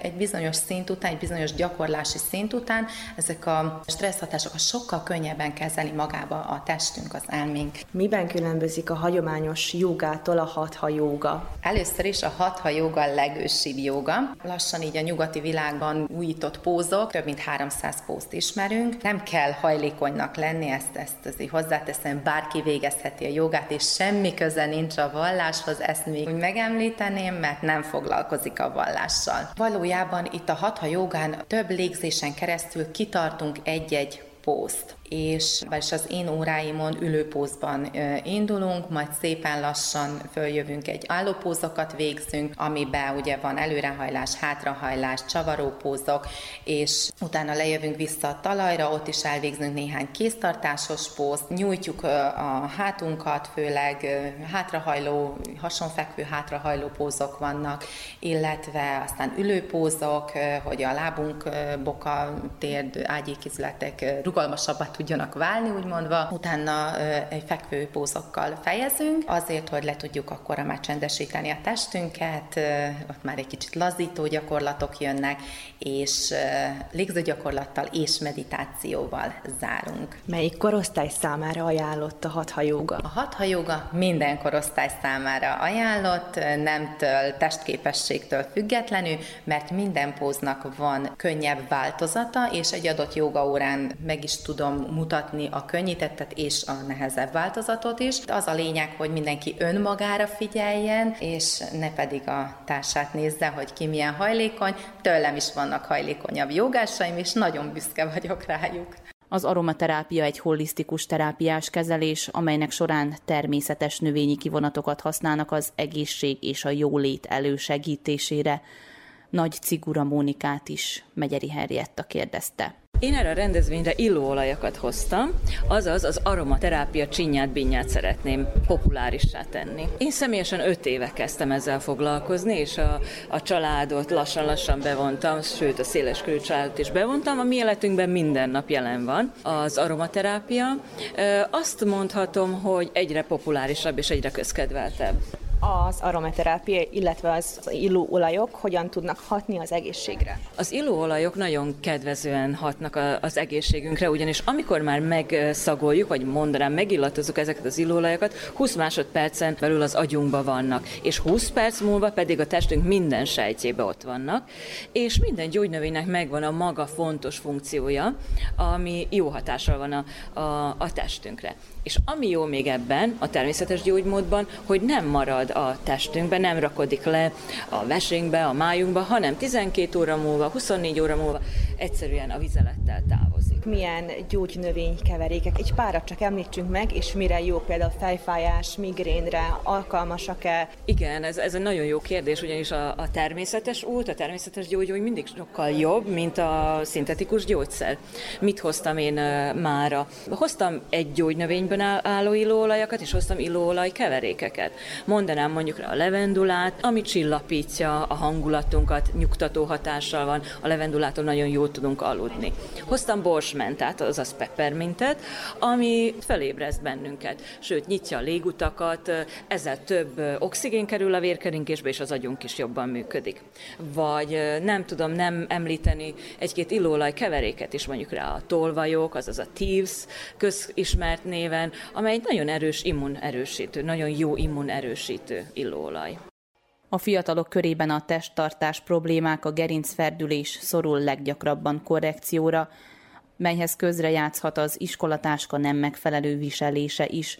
egy bizonyos szint után, egy bizonyos gyakorlási szint után ezek a stressz hatások sokkal könnyebben kezeli magába a testünk, az elménk. Miben különbözik a hagyományos jogától a hatha joga? Először is a hatha joga a legősibb joga. Lassan így a nyugati világban újított pózok, több mint 300 pózt ismerünk. Nem kell hajlékonynak lenni, ezt, ezt azért hozzáteszem, bárki végezheti a jogát, és semmi köze nincs a valláshoz, ezt még úgy megemlíteném, mert nem foglalkozik a vallással. Valójában itt a hatha jogán több légzésen keresztül kitartunk egy-egy pózt és vagyis az én óráimon ülőpózban indulunk, majd szépen lassan följövünk egy állópózokat végzünk, amiben ugye van előrehajlás, hátrahajlás, csavarópózok, és utána lejövünk vissza a talajra, ott is elvégzünk néhány kéztartásos pózt, nyújtjuk a hátunkat, főleg hátrahajló, hasonfekvő hátrahajló pózok vannak, illetve aztán ülőpózok, hogy a lábunk, boka, térd, ágyékizületek rugalmasabbat tudjanak válni, úgymondva. Utána egy fekvő pózokkal fejezünk, azért, hogy le tudjuk akkor már csendesíteni a testünket, ott már egy kicsit lazító gyakorlatok jönnek, és légzőgyakorlattal és meditációval zárunk. Melyik korosztály számára ajánlott a hatha joga? A hatha joga minden korosztály számára ajánlott, nemtől, testképességtől függetlenül, mert minden póznak van könnyebb változata, és egy adott joga órán meg is tudom mutatni a könnyítettet és a nehezebb változatot is. Az a lényeg, hogy mindenki önmagára figyeljen, és ne pedig a társát nézze, hogy ki milyen hajlékony. Tőlem is vannak hajlékonyabb jogásaim, és nagyon büszke vagyok rájuk. Az aromaterápia egy holisztikus terápiás kezelés, amelynek során természetes növényi kivonatokat használnak az egészség és a jólét elősegítésére. Nagy Cigura Mónikát is Megyeri Henrietta kérdezte. Én erre a rendezvényre illóolajakat hoztam, azaz az aromaterápia csinyát, binyát szeretném populárissá tenni. Én személyesen öt éve kezdtem ezzel foglalkozni, és a, a családot lassan-lassan bevontam, sőt a széles körű családot is bevontam. A mi életünkben minden nap jelen van az aromaterápia. Azt mondhatom, hogy egyre populárisabb és egyre közkedveltebb az aromaterápia, illetve az, illóolajok hogyan tudnak hatni az egészségre? Az illóolajok nagyon kedvezően hatnak az egészségünkre, ugyanis amikor már megszagoljuk, vagy mondanám, megillatozunk ezeket az illóolajokat, 20 másodpercen belül az agyunkba vannak, és 20 perc múlva pedig a testünk minden sejtjébe ott vannak, és minden gyógynövénynek megvan a maga fontos funkciója, ami jó hatással van a, a, a testünkre. És ami jó még ebben, a természetes gyógymódban, hogy nem marad a testünkben, nem rakodik le a vesénkbe, a májunkba, hanem 12 óra múlva, 24 óra múlva egyszerűen a vizelettel távozik. Milyen gyógynövénykeverékek? Egy párat csak említsünk meg, és mire jó például fejfájás, migrénre, alkalmasak-e? Igen, ez, ez egy nagyon jó kérdés, ugyanis a, a természetes út, a természetes gyógyógy mindig sokkal jobb, mint a szintetikus gyógyszer. Mit hoztam én uh, mára? Hoztam egy gyógynövényből álló illóolajakat, és hoztam illóolaj keverékeket. Mondanám mondjuk a levendulát, ami csillapítja a hangulatunkat, nyugtató hatással van. A levendulától nagyon jól tudunk aludni. Hoztam bors mentát, azaz peppermintet, ami felébreszt bennünket, sőt nyitja a légutakat, ezzel több oxigén kerül a vérkeringésbe, és az agyunk is jobban működik. Vagy nem tudom nem említeni egy-két illóolaj keveréket is mondjuk rá a tolvajok, azaz a Thieves közismert néven, amely egy nagyon erős immunerősítő, nagyon jó immunerősítő illóolaj. A fiatalok körében a testtartás problémák, a gerincferdülés szorul leggyakrabban korrekcióra, melyhez közrejátszhat az iskolatáska nem megfelelő viselése is.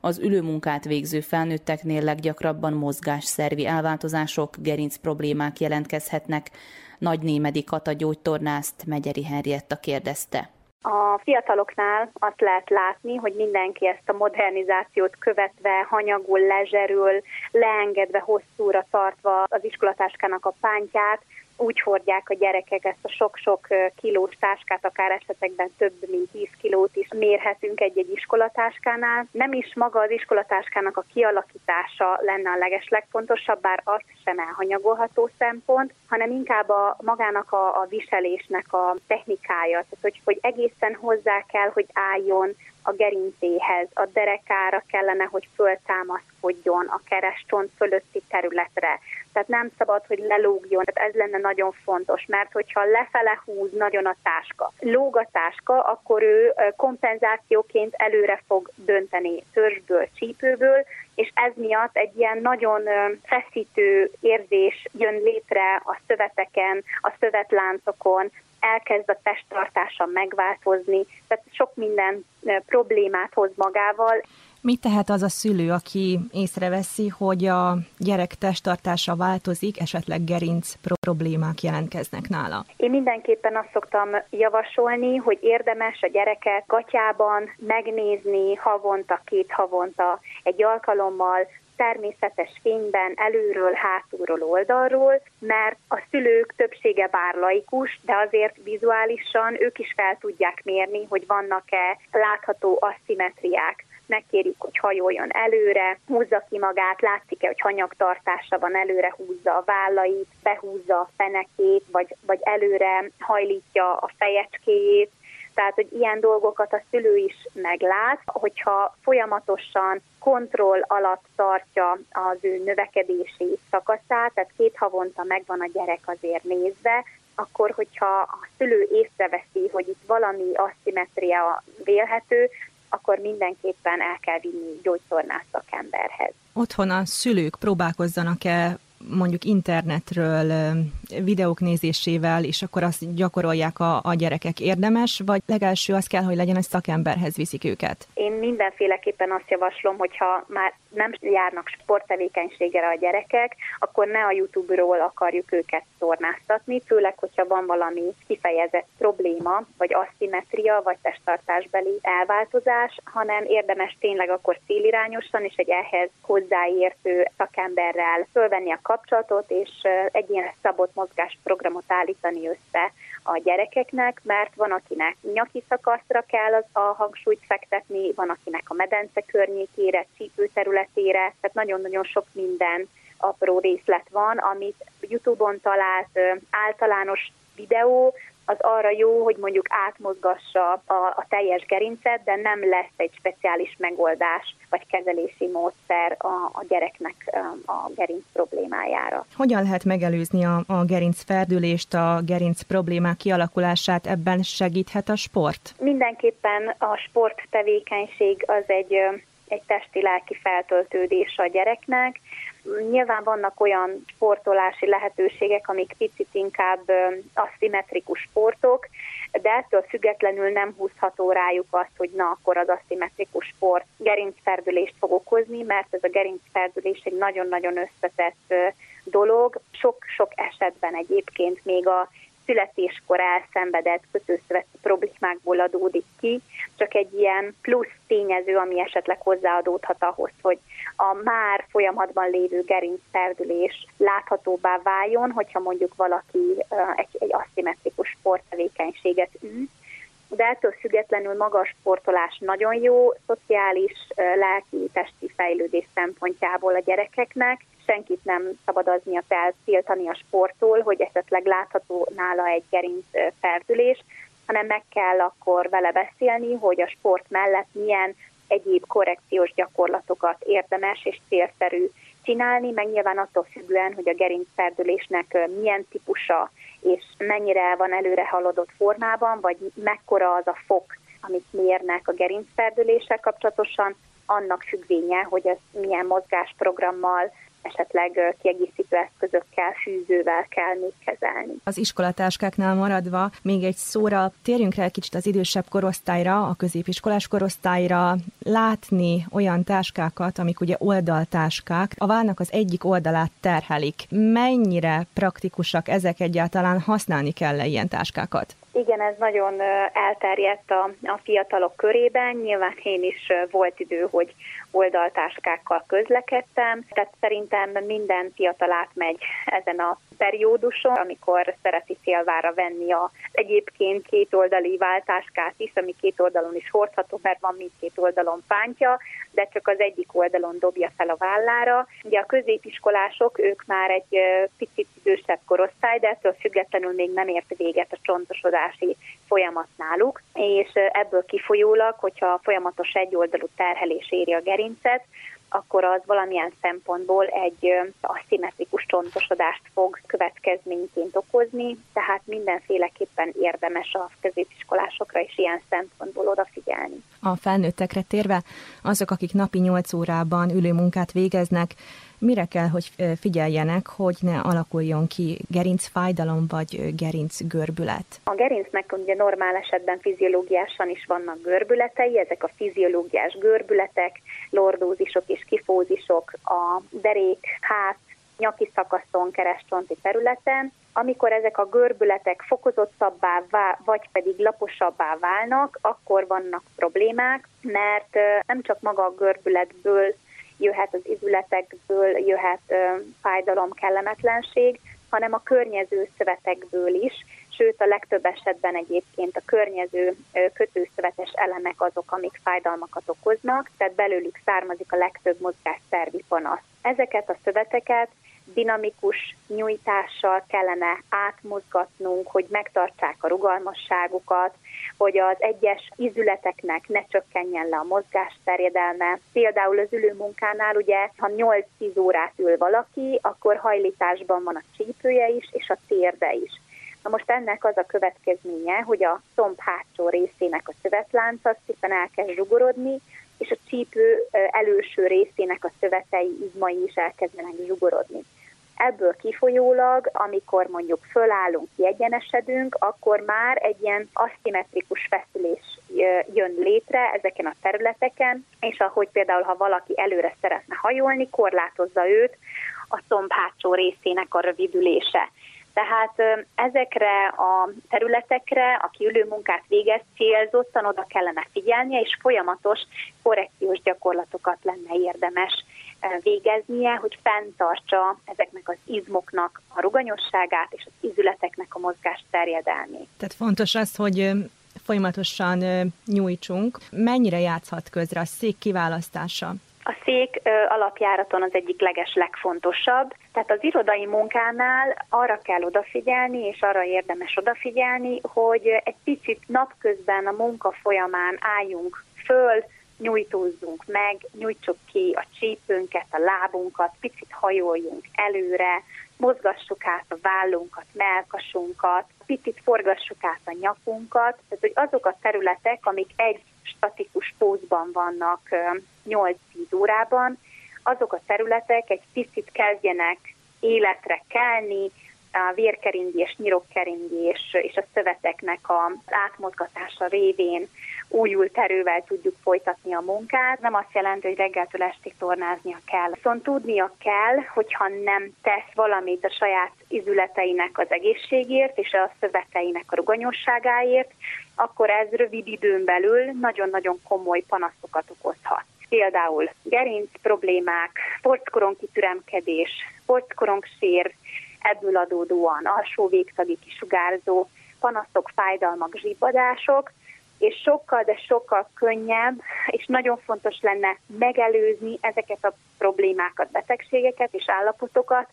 Az ülőmunkát végző felnőtteknél leggyakrabban mozgásszervi elváltozások, gerinc problémák jelentkezhetnek. Nagy Némedi Kata gyógytornászt Megyeri Henrietta kérdezte. A fiataloknál azt lehet látni, hogy mindenki ezt a modernizációt követve, hanyagul, lezserül, leengedve, hosszúra tartva az iskolatáskának a pántját, úgy hordják a gyerekek ezt a sok-sok kilós táskát, akár esetekben több mint 10 kilót is mérhetünk egy-egy iskolatáskánál. Nem is maga az iskolatáskának a kialakítása lenne a legeslegfontosabb, bár az sem elhanyagolható szempont, hanem inkább a magának a, a viselésnek a technikája, tehát hogy, hogy egészen hozzá kell, hogy álljon a gerincéhez, a derekára kellene, hogy föltámaszkodjon a kerestont fölötti területre. Tehát nem szabad, hogy lelógjon, tehát ez lenne nagyon fontos, mert hogyha lefele húz nagyon a táska, lóg a táska, akkor ő kompenzációként előre fog dönteni törzsből, csípőből, és ez miatt egy ilyen nagyon feszítő érzés jön létre a szöveteken, a szövetláncokon, elkezd a testtartása megváltozni, tehát sok minden problémát hoz magával. Mit tehet az a szülő, aki észreveszi, hogy a gyerek testtartása változik, esetleg gerinc problémák jelentkeznek nála? Én mindenképpen azt szoktam javasolni, hogy érdemes a gyereket gatyában megnézni havonta, két havonta egy alkalommal, természetes fényben, előről, hátulról, oldalról, mert a szülők többsége bár laikus, de azért vizuálisan ők is fel tudják mérni, hogy vannak-e látható asszimetriák megkérjük, hogy hajoljon előre, húzza ki magát, látszik-e, hogy hanyagtartása van, előre húzza a vállait, behúzza a fenekét, vagy, vagy előre hajlítja a fejecskéjét, tehát, hogy ilyen dolgokat a szülő is meglát, hogyha folyamatosan kontroll alatt tartja az ő növekedési szakaszát, tehát két havonta megvan a gyerek azért nézve, akkor, hogyha a szülő észreveszi, hogy itt valami asszimetria vélhető, akkor mindenképpen el kell vinni gyógytornász szakemberhez. Otthon a szülők próbálkozzanak-e mondjuk internetről videók nézésével, és akkor azt gyakorolják a, a gyerekek érdemes, vagy legelső az kell, hogy legyen, hogy szakemberhez viszik őket? Én mindenféleképpen azt javaslom, hogyha már nem járnak sporttevékenységre a gyerekek, akkor ne a YouTube-ról akarjuk őket tornáztatni, főleg, hogyha van valami kifejezett probléma, vagy asszimetria, vagy testtartásbeli elváltozás, hanem érdemes tényleg akkor célirányosan és egy ehhez hozzáértő szakemberrel fölvenni a kapcsolatot, és egy ilyen szabott mozgásprogramot állítani össze a gyerekeknek, mert van, akinek nyaki szakaszra kell az, a hangsúlyt fektetni, van, akinek a medence környékére, csípőterületére, tehát nagyon-nagyon sok minden apró részlet van, amit YouTube-on talált általános videó, az arra jó, hogy mondjuk átmozgassa a, a teljes gerincet, de nem lesz egy speciális megoldás vagy kezelési módszer a, a gyereknek a gerinc problémájára. Hogyan lehet megelőzni a, a gerinc ferdülést, a gerinc problémák kialakulását? Ebben segíthet a sport? Mindenképpen a sporttevékenység az egy egy testi-lelki feltöltődés a gyereknek. Nyilván vannak olyan sportolási lehetőségek, amik picit inkább aszimmetrikus sportok, de ettől függetlenül nem húzható rájuk azt, hogy na, akkor az aszimmetrikus sport gerincferdülést fog okozni, mert ez a gerincferdülés egy nagyon-nagyon összetett dolog. Sok-sok esetben egyébként még a születéskor elszenvedett kötőszöveti problémákból adódik ki, csak egy ilyen plusz tényező, ami esetleg hozzáadódhat ahhoz, hogy a már folyamatban lévő gerincferdülés láthatóbbá váljon, hogyha mondjuk valaki egy, egy aszimmetrikus sporttevékenységet űz, de ettől függetlenül maga a sportolás nagyon jó, szociális, lelki, testi fejlődés szempontjából a gyerekeknek, senkit nem szabad aznia fel tiltani a sporttól, hogy esetleg látható nála egy gerinc ferdülés, hanem meg kell akkor vele beszélni, hogy a sport mellett milyen egyéb korrekciós gyakorlatokat érdemes és célszerű csinálni, meg nyilván attól függően, hogy a gerincferdülésnek milyen típusa és mennyire van előre haladott formában, vagy mekkora az a fok, amit mérnek a gerincferdüléssel kapcsolatosan, annak függvénye, hogy ez milyen mozgásprogrammal, esetleg kiegészítő eszközökkel, fűzővel kell még kezelni. Az iskolatáskáknál maradva még egy szóra térjünk rá kicsit az idősebb korosztályra, a középiskolás korosztályra, látni olyan táskákat, amik ugye oldaltáskák, a válnak az egyik oldalát terhelik. Mennyire praktikusak ezek egyáltalán, használni kell-e ilyen táskákat? Igen, ez nagyon elterjedt a, a fiatalok körében. Nyilván én is volt idő, hogy oldaltáskákkal közlekedtem, tehát szerintem minden fiatal átmegy ezen a perióduson, amikor szereti félvára venni a egyébként kétoldali váltáskát is, ami két oldalon is hordható, mert van mindkét oldalon pántja, de csak az egyik oldalon dobja fel a vállára. Ugye a középiskolások, ők már egy picit idősebb korosztály, de ettől függetlenül még nem ért véget a csontosodási folyamat náluk, és ebből kifolyólag, hogyha folyamatos egyoldalú terhelés éri a gerincet, akkor az valamilyen szempontból egy aszimmetrikus csontosodást fog következményként okozni, tehát mindenféleképpen érdemes a középiskolásokra is ilyen szempontból odafigyelni. A felnőttekre térve, azok, akik napi 8 órában ülő munkát végeznek, mire kell, hogy figyeljenek, hogy ne alakuljon ki gerincfájdalom vagy gerincgörbület? A gerincnek ugye normál esetben fiziológiásan is vannak görbületei, ezek a fiziológiás görbületek, lordózisok és kifózisok a derék, hát, nyaki szakaszon, keresztcsonti területen, amikor ezek a görbületek fokozottabbá vagy pedig laposabbá válnak, akkor vannak problémák, mert nem csak maga a görbületből jöhet az izületekből, jöhet fájdalom, kellemetlenség, hanem a környező szövetekből is, sőt a legtöbb esetben egyébként a környező kötőszövetes elemek azok, amik fájdalmakat okoznak, tehát belőlük származik a legtöbb mozgásszervi panasz. Ezeket a szöveteket dinamikus nyújtással kellene átmozgatnunk, hogy megtartsák a rugalmasságukat, hogy az egyes izületeknek ne csökkenjen le a mozgás terjedelme. Például az ülőmunkánál ugye, ha 8-10 órát ül valaki, akkor hajlításban van a csípője is, és a térde is. Na most ennek az a következménye, hogy a szomb hátsó részének a szövetlánca szépen elkezd zsugorodni, és a csípő előső részének a szövetei, izmai is elkezdenek zsugorodni. Ebből kifolyólag, amikor mondjuk fölállunk, kiegyenesedünk, akkor már egy ilyen aszimmetrikus feszülés jön létre ezeken a területeken, és ahogy például, ha valaki előre szeretne hajolni, korlátozza őt a szomb hátsó részének a rövidülése. Tehát ezekre a területekre, aki ülőmunkát végez, célzottan oda kellene figyelnie, és folyamatos korrekciós gyakorlatokat lenne érdemes végeznie, hogy fenntartsa ezeknek az izmoknak a ruganyosságát és az izületeknek a mozgás terjedelmét. Tehát fontos az, hogy folyamatosan nyújtsunk. Mennyire játszhat közre a szék kiválasztása? A szék alapjáraton az egyik leges legfontosabb, tehát az irodai munkánál arra kell odafigyelni, és arra érdemes odafigyelni, hogy egy picit napközben a munka folyamán álljunk föl, nyújtózzunk meg, nyújtsuk ki a csípőnket, a lábunkat, picit hajoljunk előre, mozgassuk át a vállunkat, melkasunkat, picit forgassuk át a nyakunkat, tehát hogy azok a területek, amik egy statikus pózban vannak 8-10 órában, azok a területek egy picit kezdjenek életre kelni, a vérkeringés, nyirokkeringés és a szöveteknek az átmozgatása révén újult erővel tudjuk folytatni a munkát. Nem azt jelenti, hogy reggeltől estig tornáznia kell. Viszont tudnia kell, hogyha nem tesz valamit a saját izületeinek az egészségért és a szöveteinek a ruganyosságáért, akkor ez rövid időn belül nagyon-nagyon komoly panaszokat okozhat. Például gerinc problémák, porckorong-kitüremkedés, porckorong-sér, ebből adódóan alsó végtagi kisugárzó, panaszok, fájdalmak, zsibbadások, és sokkal, de sokkal könnyebb, és nagyon fontos lenne megelőzni ezeket a problémákat, betegségeket és állapotokat,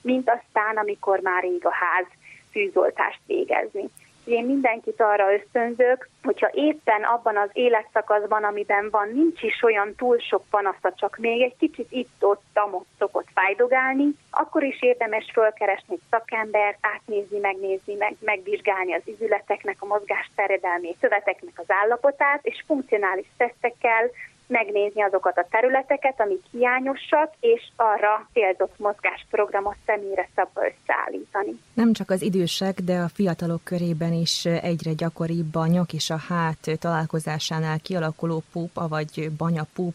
mint aztán, amikor már ég a ház fűzoltást végezni. Én mindenkit arra ösztönzök, hogyha éppen abban az életszakaszban, amiben van, nincs is olyan túl sok panasza, csak még egy kicsit itt-ott, tamott szokott fájdogálni, akkor is érdemes fölkeresni egy szakembert, átnézni, megnézni, meg, megvizsgálni az izületeknek, a mozgás teredelmét, szöveteknek az állapotát, és funkcionális tesztekkel megnézni azokat a területeket, amik hiányosak, és arra célzott mozgásprogramot személyre szabva összeállítani. Nem csak az idősek, de a fiatalok körében is egyre gyakoribb a nyak és a hát találkozásánál kialakuló púp, vagy banyapúp.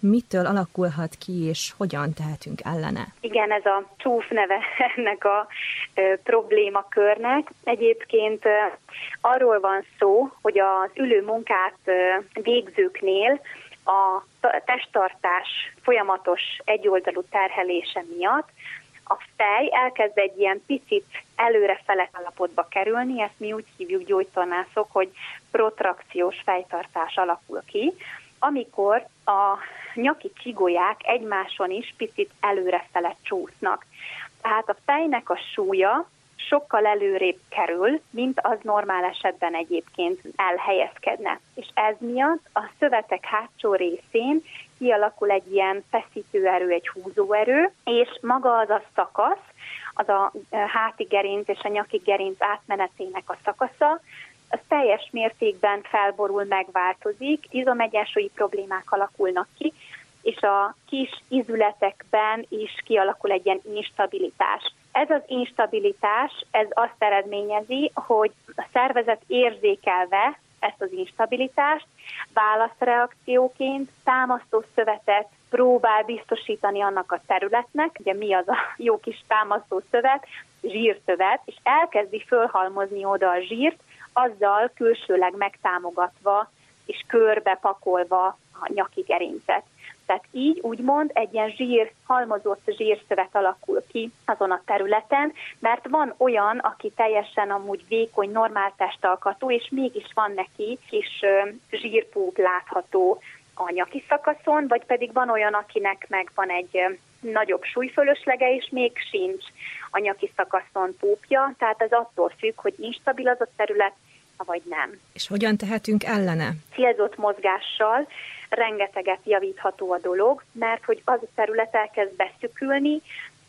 Mitől alakulhat ki, és hogyan tehetünk ellene? Igen, ez a csúf neve ennek a ö, problémakörnek. Egyébként ö, arról van szó, hogy az ülő munkát ö, végzőknél a testtartás folyamatos egyoldalú terhelése miatt a fej elkezd egy ilyen picit előrefele állapotba kerülni, ezt mi úgy hívjuk gyógytornászok, hogy protrakciós fejtartás alakul ki, amikor a nyaki csigolyák egymáson is picit előrefele csúsznak. Tehát a fejnek a súlya sokkal előrébb kerül, mint az normál esetben egyébként elhelyezkedne. És ez miatt a szövetek hátsó részén kialakul egy ilyen feszítőerő, egy húzóerő, és maga az a szakasz, az a háti gerinc és a nyaki gerinc átmenetének a szakasza, az teljes mértékben felborul, megváltozik, izomegyensúlyi problémák alakulnak ki, és a kis izületekben is kialakul egy ilyen instabilitás. Ez az instabilitás, ez azt eredményezi, hogy a szervezet érzékelve ezt az instabilitást, válaszreakcióként támasztó szövetet próbál biztosítani annak a területnek, ugye mi az a jó kis támasztó szövet, zsírszövet, és elkezdi fölhalmozni oda a zsírt, azzal külsőleg megtámogatva és körbe pakolva a nyaki gerincet. Tehát így úgymond egy ilyen zsír, halmozott zsírszövet alakul ki azon a területen, mert van olyan, aki teljesen amúgy vékony, normál testalkatú, és mégis van neki kis zsírpók látható a szakaszon, vagy pedig van olyan, akinek meg van egy nagyobb súlyfölöslege, és még sincs a szakaszon pópja, tehát ez attól függ, hogy instabil az a terület, vagy nem. És hogyan tehetünk ellene? Célzott mozgással, rengeteget javítható a dolog, mert hogy az a terület elkezd beszükülni,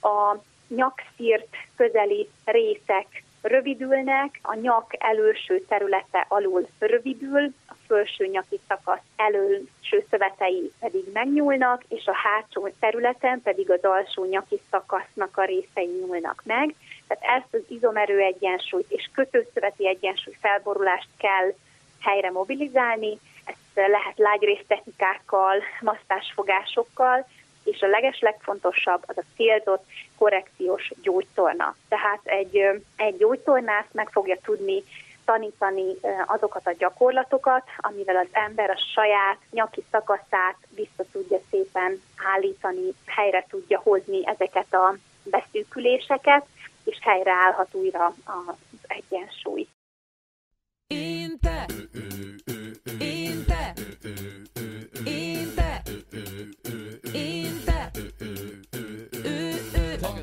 a nyakszírt közeli részek rövidülnek, a nyak előső területe alul rövidül, a felső nyaki szakasz előső szövetei pedig megnyúlnak, és a hátsó területen pedig az alsó nyaki szakasznak a részei nyúlnak meg. Tehát ezt az izomerő egyensúlyt és kötőszöveti egyensúly felborulást kell helyre mobilizálni, ezt lehet lágyrész technikákkal, masztásfogásokkal, és a leges az a célzott korrekciós gyógytorna. Tehát egy, egy gyógytornász meg fogja tudni tanítani azokat a gyakorlatokat, amivel az ember a saját nyaki szakaszát vissza tudja szépen állítani, helyre tudja hozni ezeket a beszűküléseket, és helyreállhat újra az egyensúly. Inte. Inte.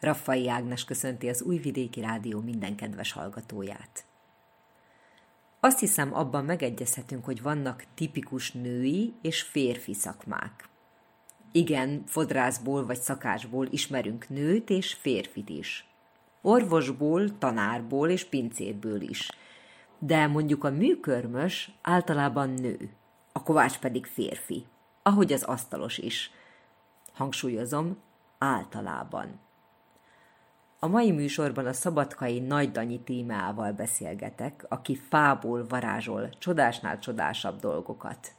Raffai Ágnes köszönti az Újvidéki Rádió minden kedves hallgatóját. Azt hiszem, abban megegyezhetünk, hogy vannak tipikus női és férfi szakmák. Igen, fodrászból vagy szakásból ismerünk nőt és férfit is. orvosból, tanárból és pincérből is. De mondjuk a műkörmös általában nő, a kovács pedig férfi, ahogy az asztalos is. Hangsúlyozom, általában. A mai műsorban a szabadkai Nagy Danyi témával beszélgetek, aki fából varázsol csodásnál csodásabb dolgokat.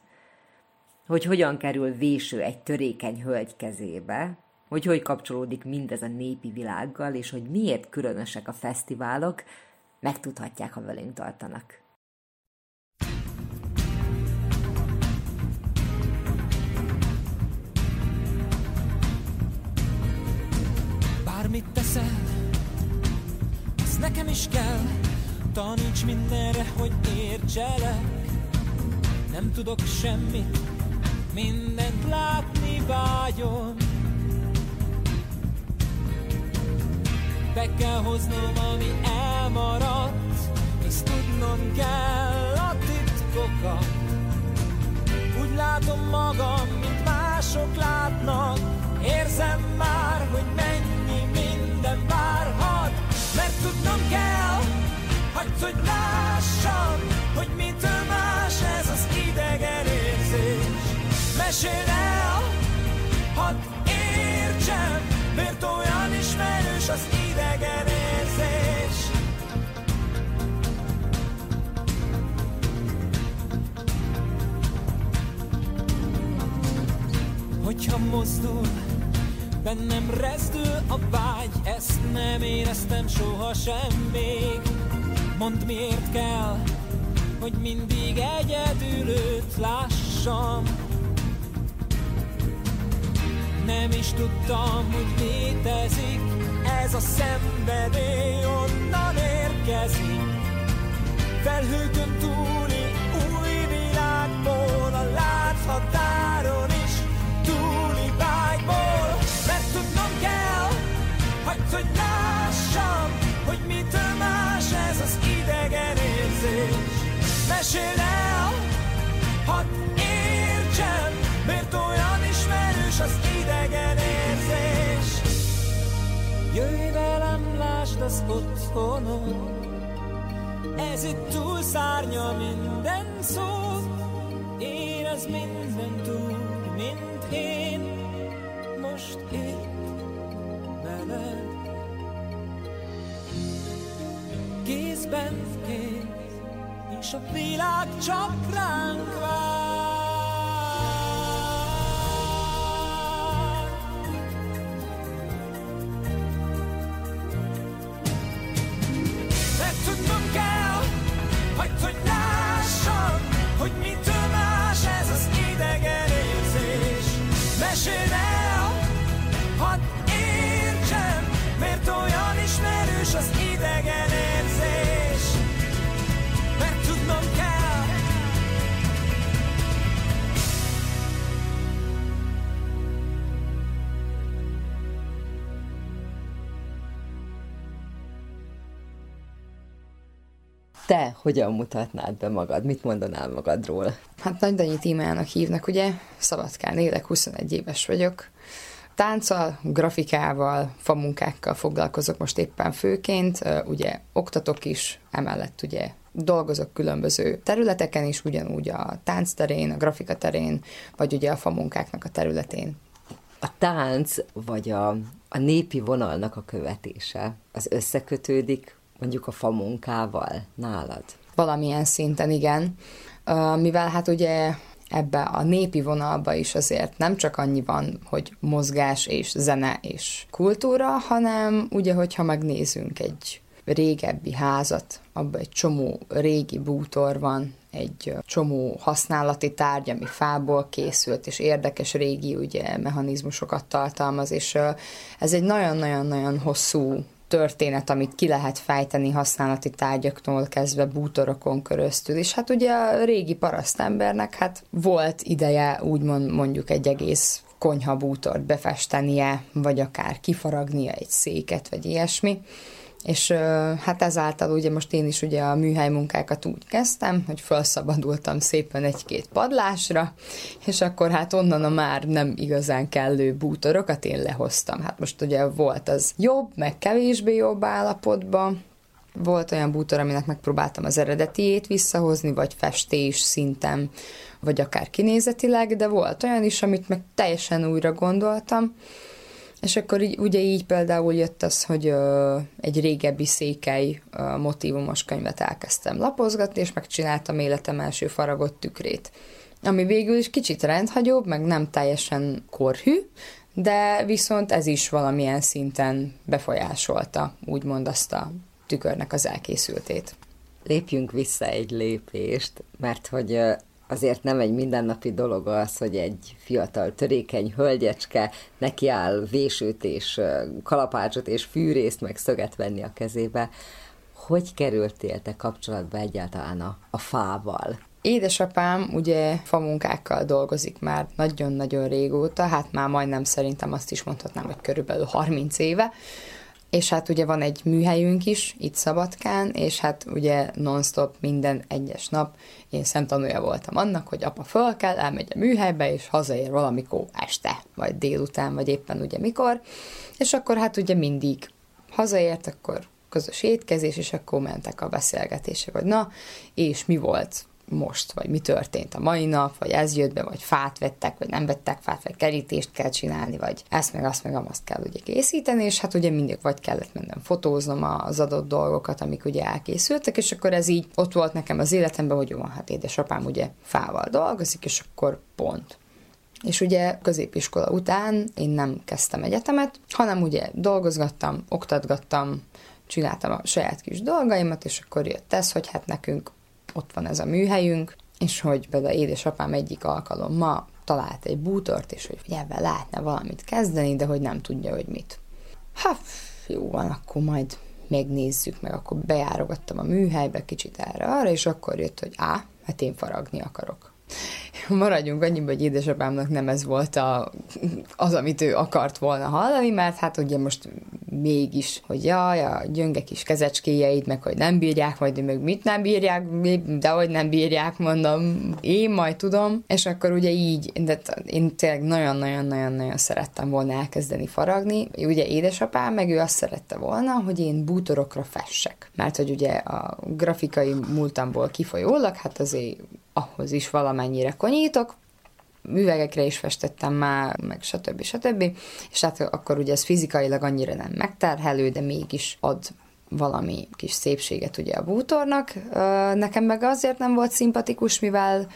Hogy hogyan kerül véső egy törékeny hölgy kezébe, hogy hogy kapcsolódik mindez a népi világgal, és hogy miért különösek a fesztiválok, megtudhatják, ha velünk tartanak. Bármit teszel, nekem is kell, taníts mindenre, hogy értselek. Nem tudok semmit, mindent látni vágyom. Be kell hoznom, ami elmaradt, és tudnom kell a titkokat. Úgy látom magam, mint mások látnak, érzem már, hogy mennyi tudnom kell, hagyd, hogy lássam, hogy mitől más ez az idegen érzés. Mesél el, hadd értsem, miért olyan ismerős az idegen érzés. Hogyha mozdul, bennem rezdül a vágy, ezt nem éreztem sohasem még. Mondd miért kell, hogy mindig egyedül őt lássam. Nem is tudtam, hogy létezik ez a szenvedély, onnan érkezik. Felhőkön túli új világból, a láthatáron hagyd, hogy lássam, hogy mitől más ez az idegen érzés. Mesél el, hadd értsem, miért olyan ismerős az idegen érzés. Jöjj velem, lásd az otthonom, ez itt túlszárnya minden szó, érez mindent úgy, mint én, most itt veled. Kézben kéz, és a világ csak ránk vár. Te hogyan mutatnád be magad? Mit mondanál magadról? Hát Nagy Danyi Tímának hívnak, ugye? Szabadkán élek, 21 éves vagyok. Tánccal, grafikával, famunkákkal foglalkozok most éppen főként, ugye oktatok is, emellett ugye dolgozok különböző területeken is, ugyanúgy a táncterén, a grafika terén, vagy ugye a famunkáknak a területén. A tánc, vagy a, a népi vonalnak a követése, az összekötődik mondjuk a famunkával nálad? Valamilyen szinten, igen. Mivel hát ugye ebbe a népi vonalba is azért nem csak annyi van, hogy mozgás és zene és kultúra, hanem ugye, hogyha megnézünk egy régebbi házat, abban egy csomó régi bútor van, egy csomó használati tárgy, ami fából készült, és érdekes régi ugye mechanizmusokat tartalmaz, és ez egy nagyon-nagyon-nagyon hosszú történet, amit ki lehet fejteni használati tárgyaktól kezdve bútorokon köröztül. És hát ugye a régi parasztembernek hát volt ideje úgymond mondjuk egy egész konyha bútort befestenie, vagy akár kifaragnia egy széket, vagy ilyesmi. És hát ezáltal ugye most én is ugye a műhely munkákat úgy kezdtem, hogy felszabadultam szépen egy-két padlásra, és akkor hát onnan a már nem igazán kellő bútorokat én lehoztam. Hát most ugye volt az jobb, meg kevésbé jobb állapotban, volt olyan bútor, aminek megpróbáltam az eredetiét visszahozni, vagy festés szinten, vagy akár kinézetileg, de volt olyan is, amit meg teljesen újra gondoltam, és akkor így, ugye így például jött az, hogy ö, egy régebbi székely ö, motivumos könyvet elkezdtem lapozgatni, és megcsináltam életem első faragott tükrét. Ami végül is kicsit rendhagyóbb, meg nem teljesen korhű, de viszont ez is valamilyen szinten befolyásolta, úgymond azt a tükörnek az elkészültét. Lépjünk vissza egy lépést, mert hogy azért nem egy mindennapi dolog az, hogy egy fiatal, törékeny hölgyecske nekiáll vésőt és kalapácsot és fűrészt meg szöget venni a kezébe. Hogy kerültél te kapcsolatba egyáltalán a, a fával? Édesapám ugye famunkákkal dolgozik már nagyon-nagyon régóta, hát már majdnem szerintem azt is mondhatnám, hogy körülbelül 30 éve, és hát ugye van egy műhelyünk is itt Szabadkán, és hát ugye non-stop minden egyes nap én szemtanúja voltam annak, hogy apa föl kell, elmegy a műhelybe, és hazaér valamikor este, vagy délután, vagy éppen ugye mikor, és akkor hát ugye mindig hazaért, akkor közös étkezés, és akkor mentek a beszélgetések, hogy na, és mi volt most, vagy mi történt a mai nap, vagy ez jött be, vagy fát vettek, vagy nem vettek fát, vagy kerítést kell csinálni, vagy ezt meg azt meg azt kell ugye készíteni, és hát ugye mindig vagy kellett mennem fotóznom az adott dolgokat, amik ugye elkészültek, és akkor ez így ott volt nekem az életemben, hogy jó, hát édesapám ugye fával dolgozik, és akkor pont. És ugye középiskola után én nem kezdtem egyetemet, hanem ugye dolgozgattam, oktatgattam, csináltam a saját kis dolgaimat, és akkor jött ez, hogy hát nekünk ott van ez a műhelyünk, és hogy például édesapám egyik alkalommal talált egy bútort, és hogy ebben lehetne valamit kezdeni, de hogy nem tudja, hogy mit. Hát, jó van, akkor majd megnézzük, meg akkor bejárogattam a műhelybe kicsit erre-arra, és akkor jött, hogy á, hát én faragni akarok. Maradjunk annyiba, hogy édesapámnak nem ez volt a, az, amit ő akart volna hallani, mert hát ugye most mégis, hogy jaj, a gyönge kis kezecskéjeid, meg hogy nem bírják, majd meg mit nem bírják, de hogy nem bírják, mondom, én majd tudom, és akkor ugye így, de én tényleg nagyon-nagyon-nagyon-nagyon szerettem volna elkezdeni faragni. Ugye édesapám, meg ő azt szerette volna, hogy én bútorokra fessek. Mert hogy ugye a grafikai múltamból kifolyólag, hát azért ahhoz is valamennyire konyítok, üvegekre is festettem már, meg stb. stb. És hát akkor ugye ez fizikailag annyira nem megterhelő, de mégis ad valami kis szépséget ugye a bútornak. Nekem meg azért nem volt szimpatikus, mivel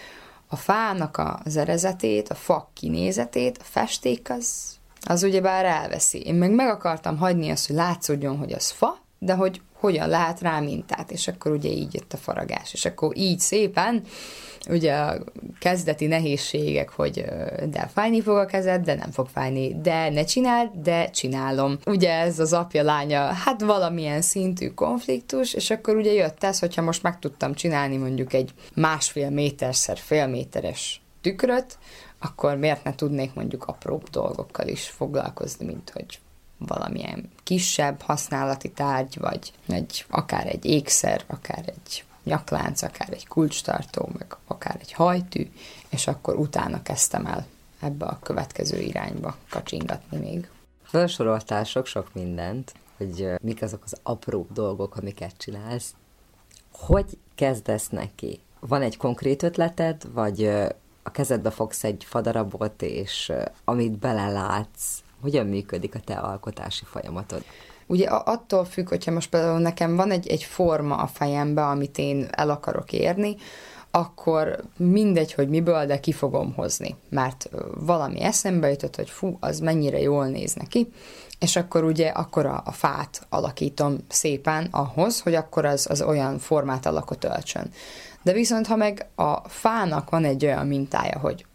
a fának az erezetét, a fa kinézetét, a festék az, az ugyebár elveszi. Én meg meg akartam hagyni azt, hogy látszódjon, hogy az fa, de hogy hogyan lehet rá mintát, és akkor ugye így jött a faragás, és akkor így szépen ugye a kezdeti nehézségek, hogy de fájni fog a kezed, de nem fog fájni, de ne csináld, de csinálom. Ugye ez az apja-lánya, hát valamilyen szintű konfliktus, és akkor ugye jött ez, hogyha most meg tudtam csinálni mondjuk egy másfél méterszer fél méteres tükröt, akkor miért ne tudnék mondjuk apróbb dolgokkal is foglalkozni, mint hogy valamilyen kisebb használati tárgy, vagy egy, akár egy ékszer, akár egy nyaklánc, akár egy kulcstartó, meg akár egy hajtű, és akkor utána kezdtem el ebbe a következő irányba kacsingatni még. Felsoroltál sok-sok mindent, hogy mik azok az apró dolgok, amiket csinálsz. Hogy kezdesz neki? Van egy konkrét ötleted, vagy a kezedbe fogsz egy fadarabot, és amit belelátsz, hogyan működik a te alkotási folyamatod? Ugye attól függ, hogyha most például nekem van egy, egy forma a fejembe, amit én el akarok érni, akkor mindegy, hogy miből, de ki fogom hozni. Mert valami eszembe jutott, hogy fú, az mennyire jól néz neki, és akkor ugye akkor a, a fát alakítom szépen ahhoz, hogy akkor az, az olyan formát alakot öltsön. De viszont, ha meg a fának van egy olyan mintája, hogy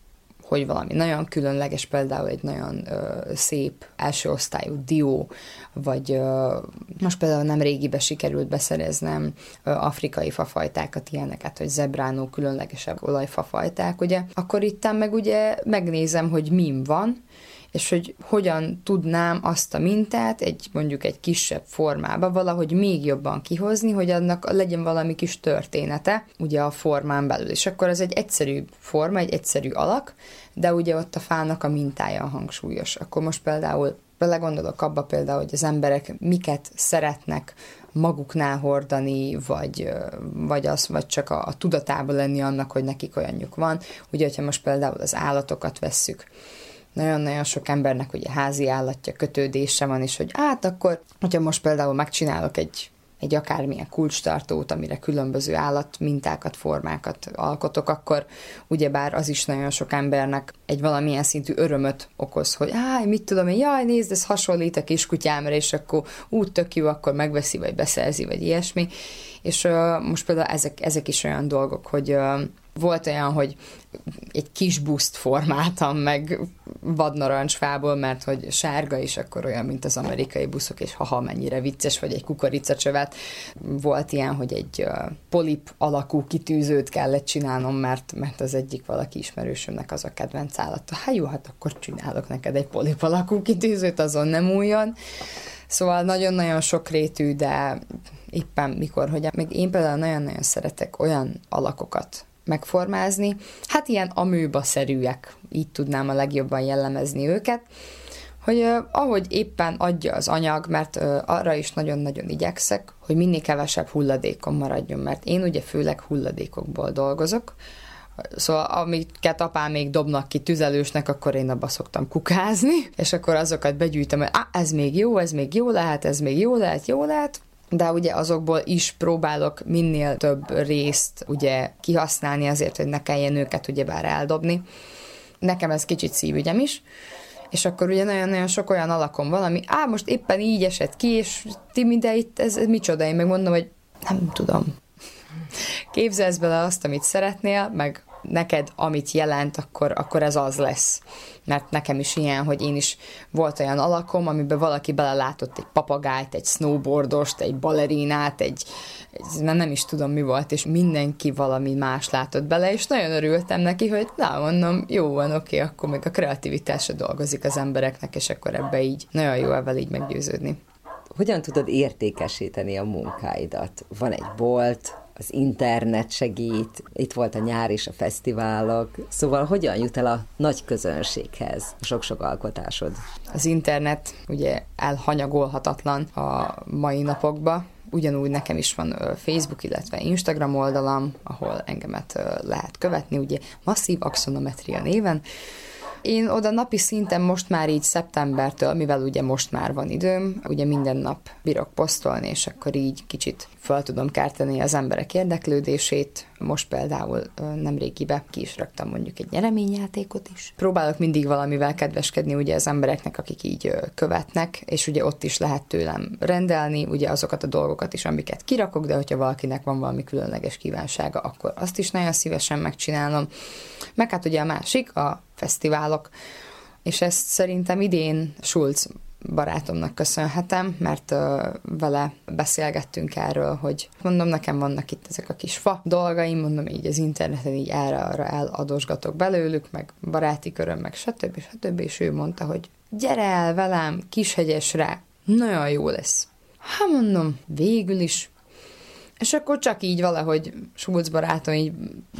hogy valami nagyon különleges, például egy nagyon ö, szép első osztályú dió, vagy ö, most például nem régibe sikerült beszereznem ö, afrikai fafajtákat, ilyeneket, hogy zebránó, különlegesebb olajfafajták, ugye, akkor itt meg ugye megnézem, hogy mim van, és hogy hogyan tudnám azt a mintát egy mondjuk egy kisebb formába valahogy még jobban kihozni, hogy annak legyen valami kis története, ugye a formán belül. És akkor ez egy egyszerű forma, egy egyszerű alak, de ugye ott a fának a mintája hangsúlyos. Akkor most például belegondolok abba például, hogy az emberek miket szeretnek maguknál hordani, vagy, vagy az, vagy csak a, a tudatában lenni annak, hogy nekik olyanjuk van. Ugye, hogyha most például az állatokat vesszük, nagyon-nagyon sok embernek ugye házi állatja, kötődése van, és hogy hát akkor, hogyha most például megcsinálok egy egy akármilyen kulcstartót, amire különböző állat mintákat, formákat alkotok, akkor ugyebár az is nagyon sok embernek egy valamilyen szintű örömöt okoz, hogy áj, mit tudom én, jaj, nézd, ez hasonlít a kiskutyámra, és akkor úgy tök jó, akkor megveszi, vagy beszerzi, vagy ilyesmi. És uh, most például ezek, ezek is olyan dolgok, hogy uh, volt olyan, hogy egy kis buszt formáltam meg vadnarancsfából, mert hogy sárga is akkor olyan, mint az amerikai buszok, és haha, mennyire vicces, vagy egy kukoricacsövet. Volt ilyen, hogy egy polip alakú kitűzőt kellett csinálnom, mert, mert az egyik valaki ismerősömnek az a kedvenc állata. Hát jó, hát akkor csinálok neked egy polip alakú kitűzőt, azon nem újon. Szóval nagyon-nagyon sokrétű, de éppen mikor, hogy még én például nagyon-nagyon szeretek olyan alakokat megformázni. Hát ilyen amőba-szerűek, így tudnám a legjobban jellemezni őket, hogy uh, ahogy éppen adja az anyag, mert uh, arra is nagyon-nagyon igyekszek, hogy minél kevesebb hulladékom maradjon, mert én ugye főleg hulladékokból dolgozok, Szóval amiket apám még dobnak ki tüzelősnek, akkor én abba szoktam kukázni, és akkor azokat begyűjtöm, hogy ah, ez még jó, ez még jó lehet, ez még jó lehet, jó lehet, de ugye azokból is próbálok minél több részt ugye kihasználni azért, hogy ne kelljen őket ugyebár eldobni. Nekem ez kicsit szívügyem is, és akkor ugye nagyon-nagyon sok olyan alakom van, ami á, most éppen így esett ki, és ti minden itt, ez, ez micsoda, én meg mondom, hogy nem tudom. Képzelsz bele azt, amit szeretnél, meg neked amit jelent, akkor, akkor ez az lesz. Mert nekem is ilyen, hogy én is volt olyan alakom, amiben valaki belelátott egy papagájt, egy snowboardost, egy balerinát, egy, egy nem is tudom mi volt, és mindenki valami más látott bele, és nagyon örültem neki, hogy na, mondom, jó van, oké, akkor még a kreativitásra dolgozik az embereknek, és akkor ebbe így nagyon jó ebben így meggyőződni. Hogyan tudod értékesíteni a munkáidat? Van egy bolt, az internet segít, itt volt a nyár és a fesztiválok, szóval hogyan jut el a nagy közönséghez a sok-sok alkotásod? Az internet ugye elhanyagolhatatlan a mai napokban, ugyanúgy nekem is van Facebook, illetve Instagram oldalam, ahol engemet lehet követni, ugye masszív axonometria néven, én oda napi szinten most már így szeptembertől, mivel ugye most már van időm, ugye minden nap bírok posztolni, és akkor így kicsit fel tudom kárteni az emberek érdeklődését. Most például nemrégibe ki is raktam mondjuk egy nyereményjátékot is. Próbálok mindig valamivel kedveskedni ugye az embereknek, akik így követnek, és ugye ott is lehet tőlem rendelni, ugye azokat a dolgokat is, amiket kirakok, de hogyha valakinek van valami különleges kívánsága, akkor azt is nagyon szívesen megcsinálom. Meg hát ugye a másik, a fesztiválok, és ezt szerintem idén Schulz barátomnak köszönhetem, mert vele beszélgettünk erről, hogy mondom, nekem vannak itt ezek a kis fa dolgaim, mondom, így az interneten így erre-arra eladosgatok belőlük, meg baráti köröm, meg stb. stb. És ő mondta, hogy gyere el velem Kishegyesre, nagyon jó lesz. Hát mondom, végül is és akkor csak így valahogy Schulz barátom így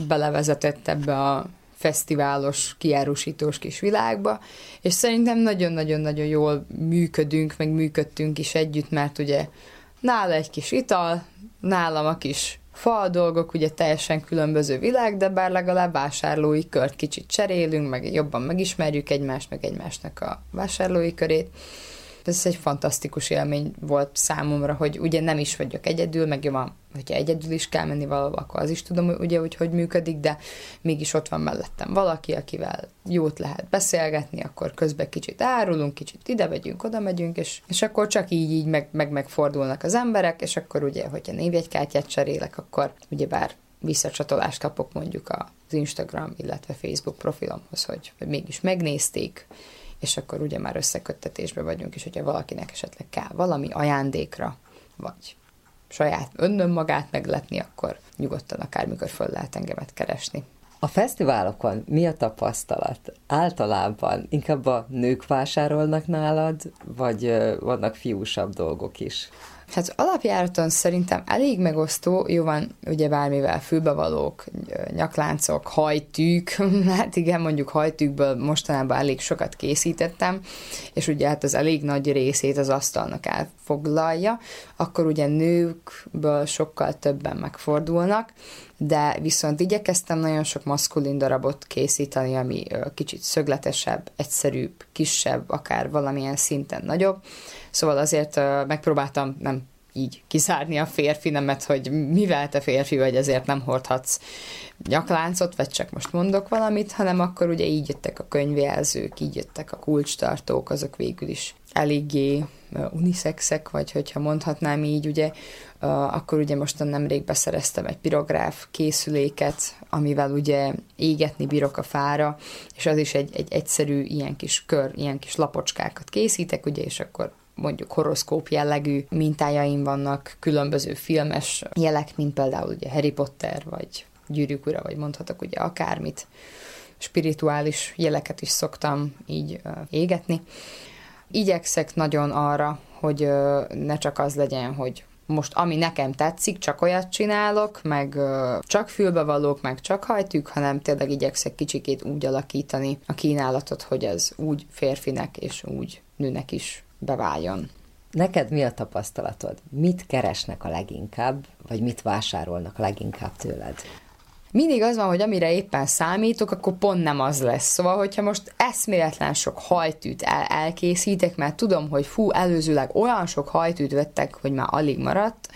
belevezetett ebbe a fesztiválos, kiárusítós kis világba, és szerintem nagyon-nagyon-nagyon jól működünk, meg működtünk is együtt, mert ugye nála egy kis ital, nálam a kis fa dolgok, ugye teljesen különböző világ, de bár legalább vásárlói kört kicsit cserélünk, meg jobban megismerjük egymást, meg egymásnak a vásárlói körét ez egy fantasztikus élmény volt számomra, hogy ugye nem is vagyok egyedül, meg jó hogyha egyedül is kell menni valahol, akkor az is tudom, ugye, hogy hogy működik, de mégis ott van mellettem valaki, akivel jót lehet beszélgetni, akkor közben kicsit árulunk, kicsit ide megyünk, oda megyünk, és, és akkor csak így, így meg, meg megfordulnak az emberek, és akkor ugye, hogyha névjegykártyát cserélek, akkor ugyebár visszacsatolást kapok mondjuk az Instagram, illetve Facebook profilomhoz, hogy, hogy mégis megnézték, és akkor ugye már összeköttetésbe vagyunk, és hogyha valakinek esetleg kell valami ajándékra, vagy saját önnön magát megletni, akkor nyugodtan akármikor föl lehet engemet keresni. A fesztiválokon mi a tapasztalat? Általában inkább a nők vásárolnak nálad, vagy vannak fiúsabb dolgok is? Hát alapjáraton szerintem elég megosztó, jó van, ugye bármivel fülbevalók, nyakláncok, hajtűk, hát igen, mondjuk hajtűkből mostanában elég sokat készítettem, és ugye hát az elég nagy részét az asztalnak elfoglalja, akkor ugye nőkből sokkal többen megfordulnak, de viszont igyekeztem nagyon sok maszkulin darabot készíteni, ami kicsit szögletesebb, egyszerűbb, kisebb, akár valamilyen szinten nagyobb. Szóval azért megpróbáltam nem így kiszárni a férfi nemet, hogy mivel te férfi vagy, ezért nem hordhatsz nyakláncot, vagy csak most mondok valamit, hanem akkor ugye így jöttek a könyvjelzők, így jöttek a kulcstartók, azok végül is eléggé uniszexek, vagy hogyha mondhatnám így, ugye, akkor ugye mostan nemrég beszereztem egy pirográf készüléket, amivel ugye égetni bírok a fára, és az is egy, egy egyszerű ilyen kis kör, ilyen kis lapocskákat készítek, ugye, és akkor mondjuk horoszkóp jellegű mintájaim vannak, különböző filmes jelek, mint például ugye Harry Potter, vagy Gyűrűk ura, vagy mondhatok ugye akármit. Spirituális jeleket is szoktam így égetni. Igyekszek nagyon arra, hogy ne csak az legyen, hogy most ami nekem tetszik, csak olyat csinálok, meg csak fülbevalók, meg csak hajtűk, hanem tényleg igyekszek kicsikét úgy alakítani a kínálatot, hogy ez úgy férfinek és úgy nőnek is beváljon. Neked mi a tapasztalatod? Mit keresnek a leginkább, vagy mit vásárolnak a leginkább tőled? Mindig az van, hogy amire éppen számítok, akkor pont nem az lesz. Szóval, hogyha most eszméletlen sok hajtűt el- elkészítek, mert tudom, hogy fú, előzőleg olyan sok hajtűt vettek, hogy már alig maradt,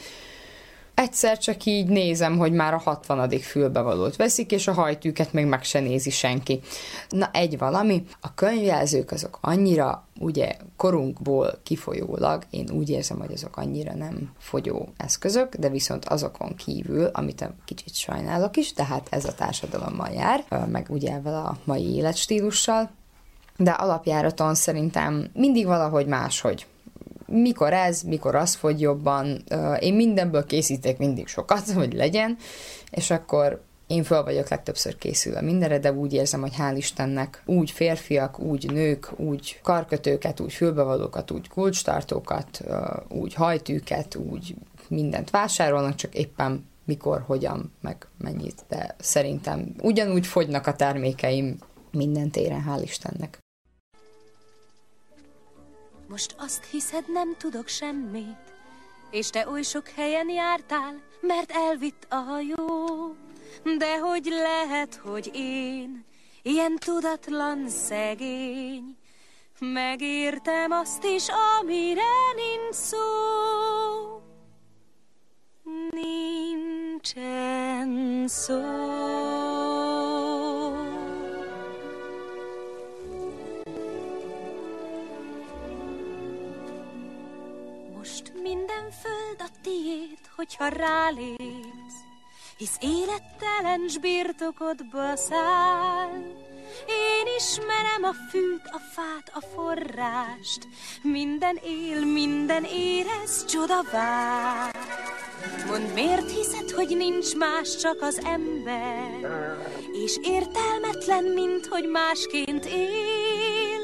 egyszer csak így nézem, hogy már a 60. fülbevalót veszik, és a hajtűket még meg se nézi senki. Na, egy valami, a könyvjelzők azok annyira, ugye, korunkból kifolyólag, én úgy érzem, hogy azok annyira nem fogyó eszközök, de viszont azokon kívül, amit kicsit sajnálok is, tehát ez a társadalommal jár, meg ugye ezzel a mai életstílussal, de alapjáraton szerintem mindig valahogy máshogy mikor ez, mikor az fogy jobban. Én mindenből készítek mindig sokat, hogy legyen, és akkor én föl vagyok legtöbbször készülve mindenre, de úgy érzem, hogy hál' Istennek úgy férfiak, úgy nők, úgy karkötőket, úgy fülbevalókat, úgy kulcstartókat, úgy hajtűket, úgy mindent vásárolnak, csak éppen mikor, hogyan, meg mennyit, de szerintem ugyanúgy fogynak a termékeim minden téren, hál' Istennek. Most azt hiszed, nem tudok semmit, és te oly sok helyen jártál, mert elvitt a hajó. De hogy lehet, hogy én, ilyen tudatlan szegény, megértem azt is, amire nincs szó. Nincsen szó. Minden föld a tiéd, hogyha rálépsz, hisz élettelen s birtokodba száll. Én ismerem a fűt, a fát, a forrást, minden él, minden érez, csoda vár. Mondd, miért hiszed, hogy nincs más, csak az ember, és értelmetlen, mint hogy másként él.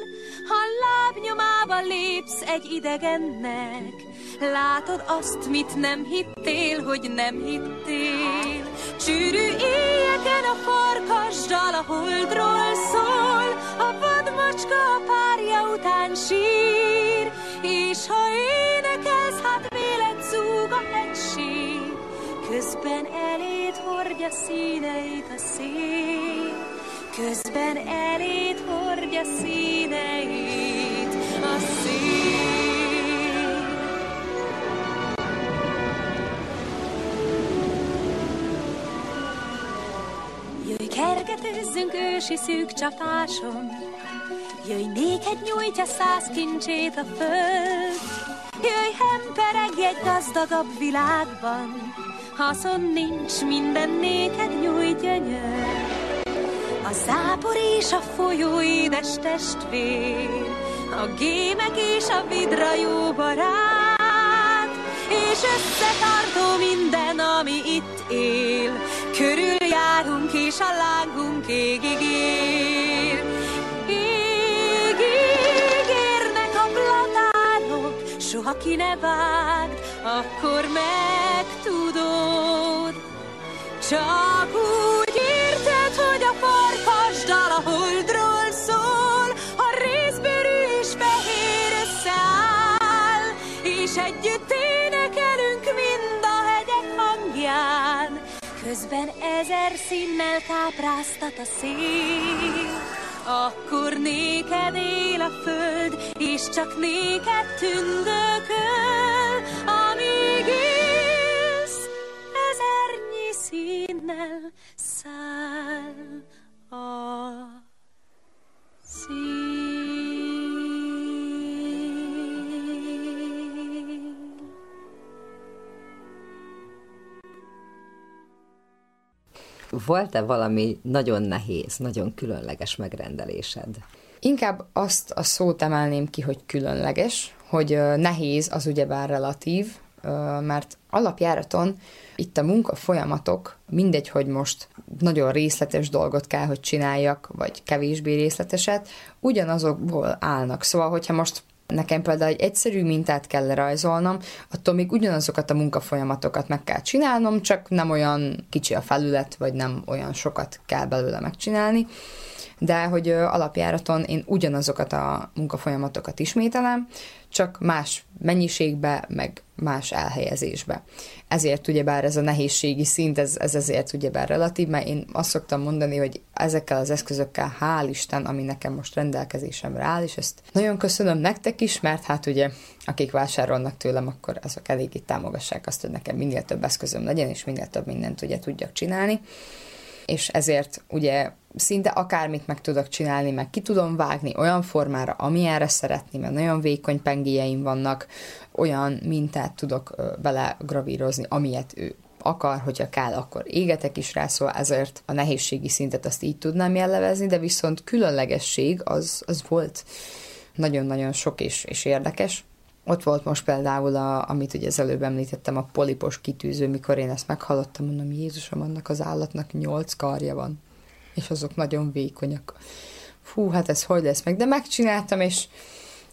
Ha lábnyomába lépsz egy idegennek, Látod azt, mit nem hittél, hogy nem hittél. Csűrű éjjeken a farkas dal a holdról szól, a vadmacska a párja után sír, és ha énekelsz, hát vélet zúg a hegység, közben eléd hordja színeit a szél, közben eléd hordja színeit a szél. Kergetőzzünk ősi szűk csapáson, Jöjj, néked nyújtja száz kincsét a föld, Jöjj, hemperegj egy gazdagabb világban, Haszon nincs, minden néked nyújt gyönyör. A zápor és a folyó édes testvér, A gémek és a vidra jó barát, És összetartó minden, ami itt él, Körüljárunk és a lángunk égig ér. Égig érnek a platánok, soha ki ne vágd, akkor megtudod. Csak úgy Közben ezer színnel kápráztat a szél, akkor néked él a föld, és csak néked tündököl, amíg élsz, ezernyi színnel száll a szél. Volt-e valami nagyon nehéz, nagyon különleges megrendelésed? Inkább azt a szót emelném ki, hogy különleges, hogy nehéz az ugyebár relatív, mert alapjáraton itt a munka folyamatok, mindegy, hogy most nagyon részletes dolgot kell, hogy csináljak, vagy kevésbé részleteset, ugyanazokból állnak. Szóval, hogyha most Nekem például egy egyszerű mintát kell lerajzolnom, attól még ugyanazokat a munkafolyamatokat meg kell csinálnom, csak nem olyan kicsi a felület, vagy nem olyan sokat kell belőle megcsinálni, de hogy alapjáraton én ugyanazokat a munkafolyamatokat ismételem, csak más mennyiségbe, meg más elhelyezésbe. Ezért ugyebár ez a nehézségi szint, ez, ez ezért ugyebár relatív, mert én azt szoktam mondani, hogy ezekkel az eszközökkel, hál' Isten, ami nekem most rendelkezésemre áll, és ezt nagyon köszönöm nektek is, mert hát ugye, akik vásárolnak tőlem, akkor azok eléggé támogassák azt, hogy nekem minél több eszközöm legyen, és minél több mindent ugye tudjak csinálni és ezért ugye szinte akármit meg tudok csinálni, meg ki tudom vágni olyan formára, amilyenre szeretném, mert nagyon vékony pengéjeim vannak, olyan mintát tudok bele gravírozni, amilyet ő akar, hogyha kell, akkor égetek is rá, szóval ezért a nehézségi szintet azt így tudnám jellemezni, de viszont különlegesség az, az volt nagyon-nagyon sok és, és érdekes. Ott volt most például, a, amit ugye az előbb említettem, a polipos kitűző, mikor én ezt meghallottam, mondom, Jézusom, annak az állatnak nyolc karja van, és azok nagyon vékonyak. Fú, hát ez hogy lesz meg? De megcsináltam, és,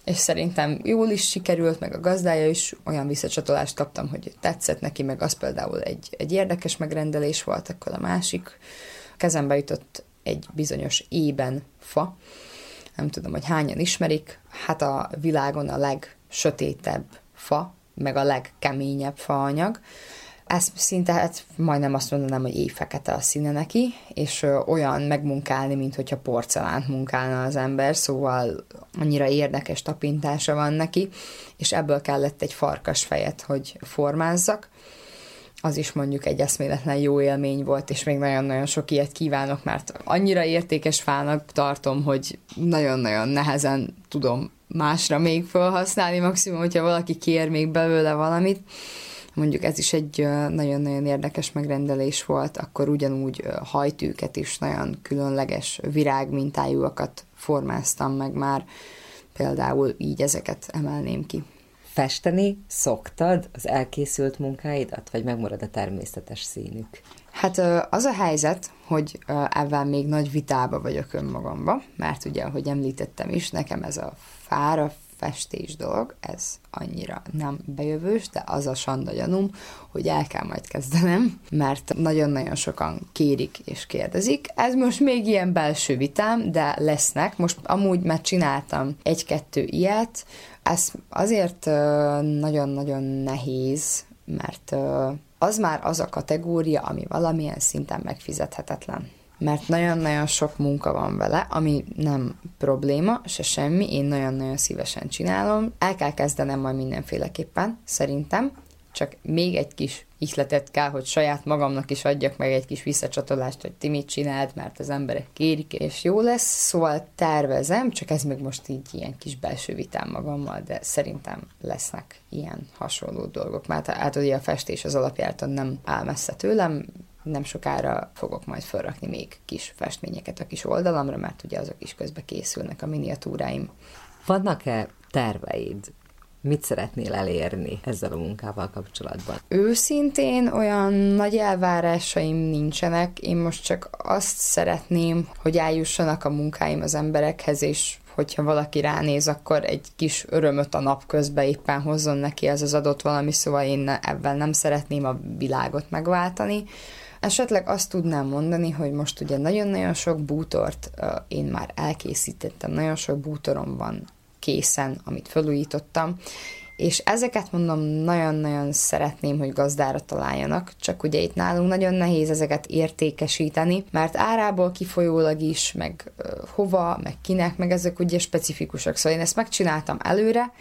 és szerintem jól is sikerült, meg a gazdája is olyan visszacsatolást kaptam, hogy tetszett neki, meg az például egy, egy érdekes megrendelés volt, akkor a másik kezembe jutott egy bizonyos ében fa, nem tudom, hogy hányan ismerik, hát a világon a legsötétebb fa, meg a legkeményebb faanyag. Ez szinte, hát majdnem azt mondanám, hogy éjfekete a színe neki, és olyan megmunkálni, mint hogyha porcelánt munkálna az ember, szóval annyira érdekes tapintása van neki, és ebből kellett egy farkas fejet, hogy formázzak az is mondjuk egy eszméletlen jó élmény volt, és még nagyon-nagyon sok ilyet kívánok, mert annyira értékes fának tartom, hogy nagyon-nagyon nehezen tudom másra még felhasználni, maximum, hogyha valaki kér még belőle valamit. Mondjuk ez is egy nagyon-nagyon érdekes megrendelés volt, akkor ugyanúgy hajtűket is, nagyon különleges virágmintájúakat formáztam meg már, például így ezeket emelném ki. Festeni szoktad az elkészült munkáidat, vagy megmarad a természetes színük? Hát az a helyzet, hogy ebben még nagy vitába vagyok önmagamba, mert ugye, ahogy említettem is, nekem ez a fára festés dolog, ez annyira nem bejövős, de az a sanda gyanúm, hogy el kell majd kezdenem, mert nagyon-nagyon sokan kérik és kérdezik. Ez most még ilyen belső vitám, de lesznek. Most amúgy már csináltam egy-kettő ilyet, ez azért nagyon-nagyon nehéz, mert az már az a kategória, ami valamilyen szinten megfizethetetlen. Mert nagyon-nagyon sok munka van vele, ami nem probléma, se semmi, én nagyon-nagyon szívesen csinálom. El kell kezdenem majd mindenféleképpen, szerintem, csak még egy kis ihletet kell, hogy saját magamnak is adjak meg egy kis visszacsatolást, hogy ti mit csináld, mert az emberek kérik, és jó lesz, szóval tervezem, csak ez még most így ilyen kis belső vitám magammal, de szerintem lesznek ilyen hasonló dolgok, mert hát ugye a festés az alapjártan nem áll messze tőlem, nem sokára fogok majd felrakni még kis festményeket a kis oldalamra, mert ugye azok is közben készülnek a miniatúráim. Vannak-e terveid Mit szeretnél elérni ezzel a munkával kapcsolatban? Őszintén olyan nagy elvárásaim nincsenek. Én most csak azt szeretném, hogy eljussanak a munkáim az emberekhez, és hogyha valaki ránéz, akkor egy kis örömöt a nap közben éppen hozzon neki ez az adott valami, szóval én ebben nem szeretném a világot megváltani. Esetleg azt tudnám mondani, hogy most ugye nagyon-nagyon sok bútort én már elkészítettem, nagyon sok bútorom van készen, amit felújítottam, és ezeket mondom, nagyon-nagyon szeretném, hogy gazdára találjanak, csak ugye itt nálunk nagyon nehéz ezeket értékesíteni, mert árából kifolyólag is, meg hova, meg kinek, meg ezek ugye specifikusak. Szóval én ezt megcsináltam előre,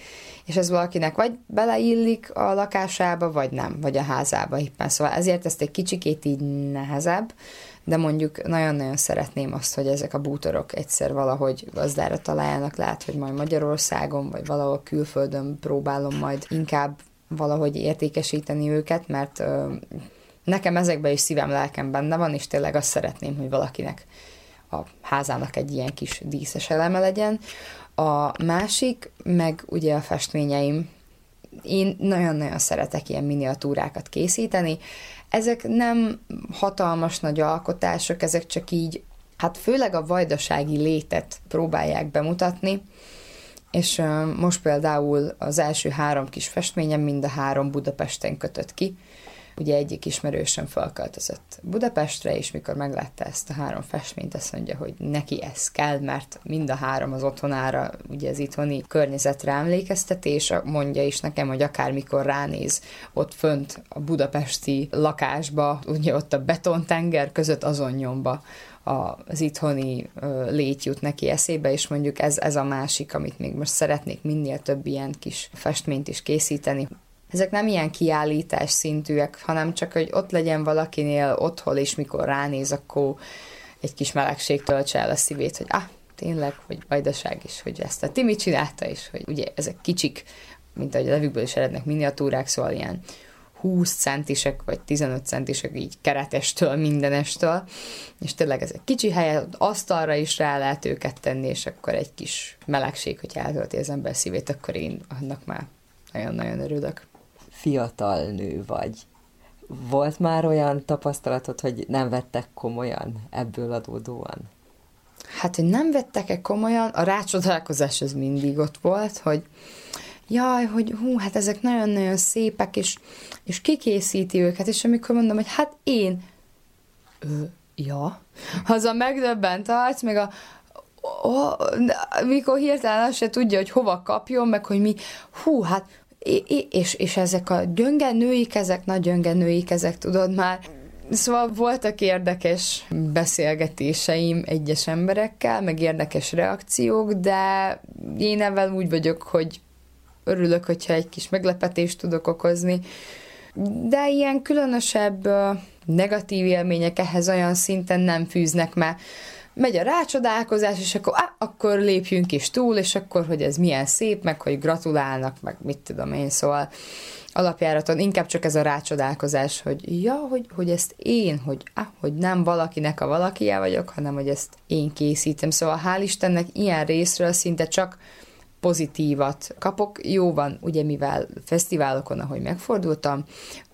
és ez valakinek vagy beleillik a lakásába, vagy nem, vagy a házába éppen. Szóval ezért ezt egy kicsikét így nehezebb, de mondjuk nagyon-nagyon szeretném azt, hogy ezek a bútorok egyszer valahogy gazdára találjanak, lehet, hogy majd Magyarországon, vagy valahol külföldön próbálom majd inkább valahogy értékesíteni őket, mert ö, nekem ezekben is szívem, lelkem benne van, és tényleg azt szeretném, hogy valakinek a házának egy ilyen kis díszes eleme legyen. A másik, meg ugye a festményeim. Én nagyon-nagyon szeretek ilyen miniatúrákat készíteni, ezek nem hatalmas nagy alkotások, ezek csak így, hát főleg a vajdasági létet próbálják bemutatni, és most például az első három kis festményem mind a három Budapesten kötött ki, Ugye egyik ismerősöm felköltözött Budapestre, és mikor meglátta ezt a három festményt, azt mondja, hogy neki ez kell, mert mind a három az otthonára, ugye az itthoni környezetre emlékeztet, és mondja is nekem, hogy akármikor ránéz ott fönt a budapesti lakásba, ugye ott a betontenger között azon nyomba az itthoni légy jut neki eszébe, és mondjuk ez, ez a másik, amit még most szeretnék minél több ilyen kis festményt is készíteni ezek nem ilyen kiállítás szintűek, hanem csak, hogy ott legyen valakinél otthon, és mikor ránéz, akkor egy kis melegség töltse el a szívét, hogy ah, tényleg, hogy vajdaság is, hogy ezt a Timi csinálta, és hogy ugye ezek kicsik, mint ahogy a levükből is erednek miniatúrák, szóval ilyen 20 centisek, vagy 15 centisek így keretestől, mindenestől, és tényleg ez egy kicsi hely, asztalra is rá lehet őket tenni, és akkor egy kis melegség, hogy eltölti az ember szívét, akkor én annak már nagyon-nagyon örülök fiatal nő vagy. Volt már olyan tapasztalatod, hogy nem vettek komolyan ebből adódóan? Hát, hogy nem vettek-e komolyan, a rácsodálkozás az mindig ott volt, hogy jaj, hogy hú, hát ezek nagyon-nagyon szépek, és, és kikészíti őket, és amikor mondom, hogy hát én, ö, ja, az a megdöbbent arc, meg a, oh, mikor hirtelen azt se tudja, hogy hova kapjon, meg hogy mi, hú, hát és, és ezek a gyönge női kezek, nagy gyönge női kezek, tudod már, Szóval voltak érdekes beszélgetéseim egyes emberekkel, meg érdekes reakciók, de én ebben úgy vagyok, hogy örülök, hogyha egy kis meglepetést tudok okozni. De ilyen különösebb negatív élmények ehhez olyan szinten nem fűznek, mert megy a rácsodálkozás, és akkor, á, akkor lépjünk is túl, és akkor, hogy ez milyen szép, meg hogy gratulálnak, meg mit tudom én, szóval alapjáraton inkább csak ez a rácsodálkozás, hogy ja, hogy, hogy ezt én, hogy, á, hogy nem valakinek a valakije vagyok, hanem hogy ezt én készítem. Szóval hál' Istennek ilyen részről szinte csak pozitívat kapok. Jó van, ugye mivel fesztiválokon, ahogy megfordultam,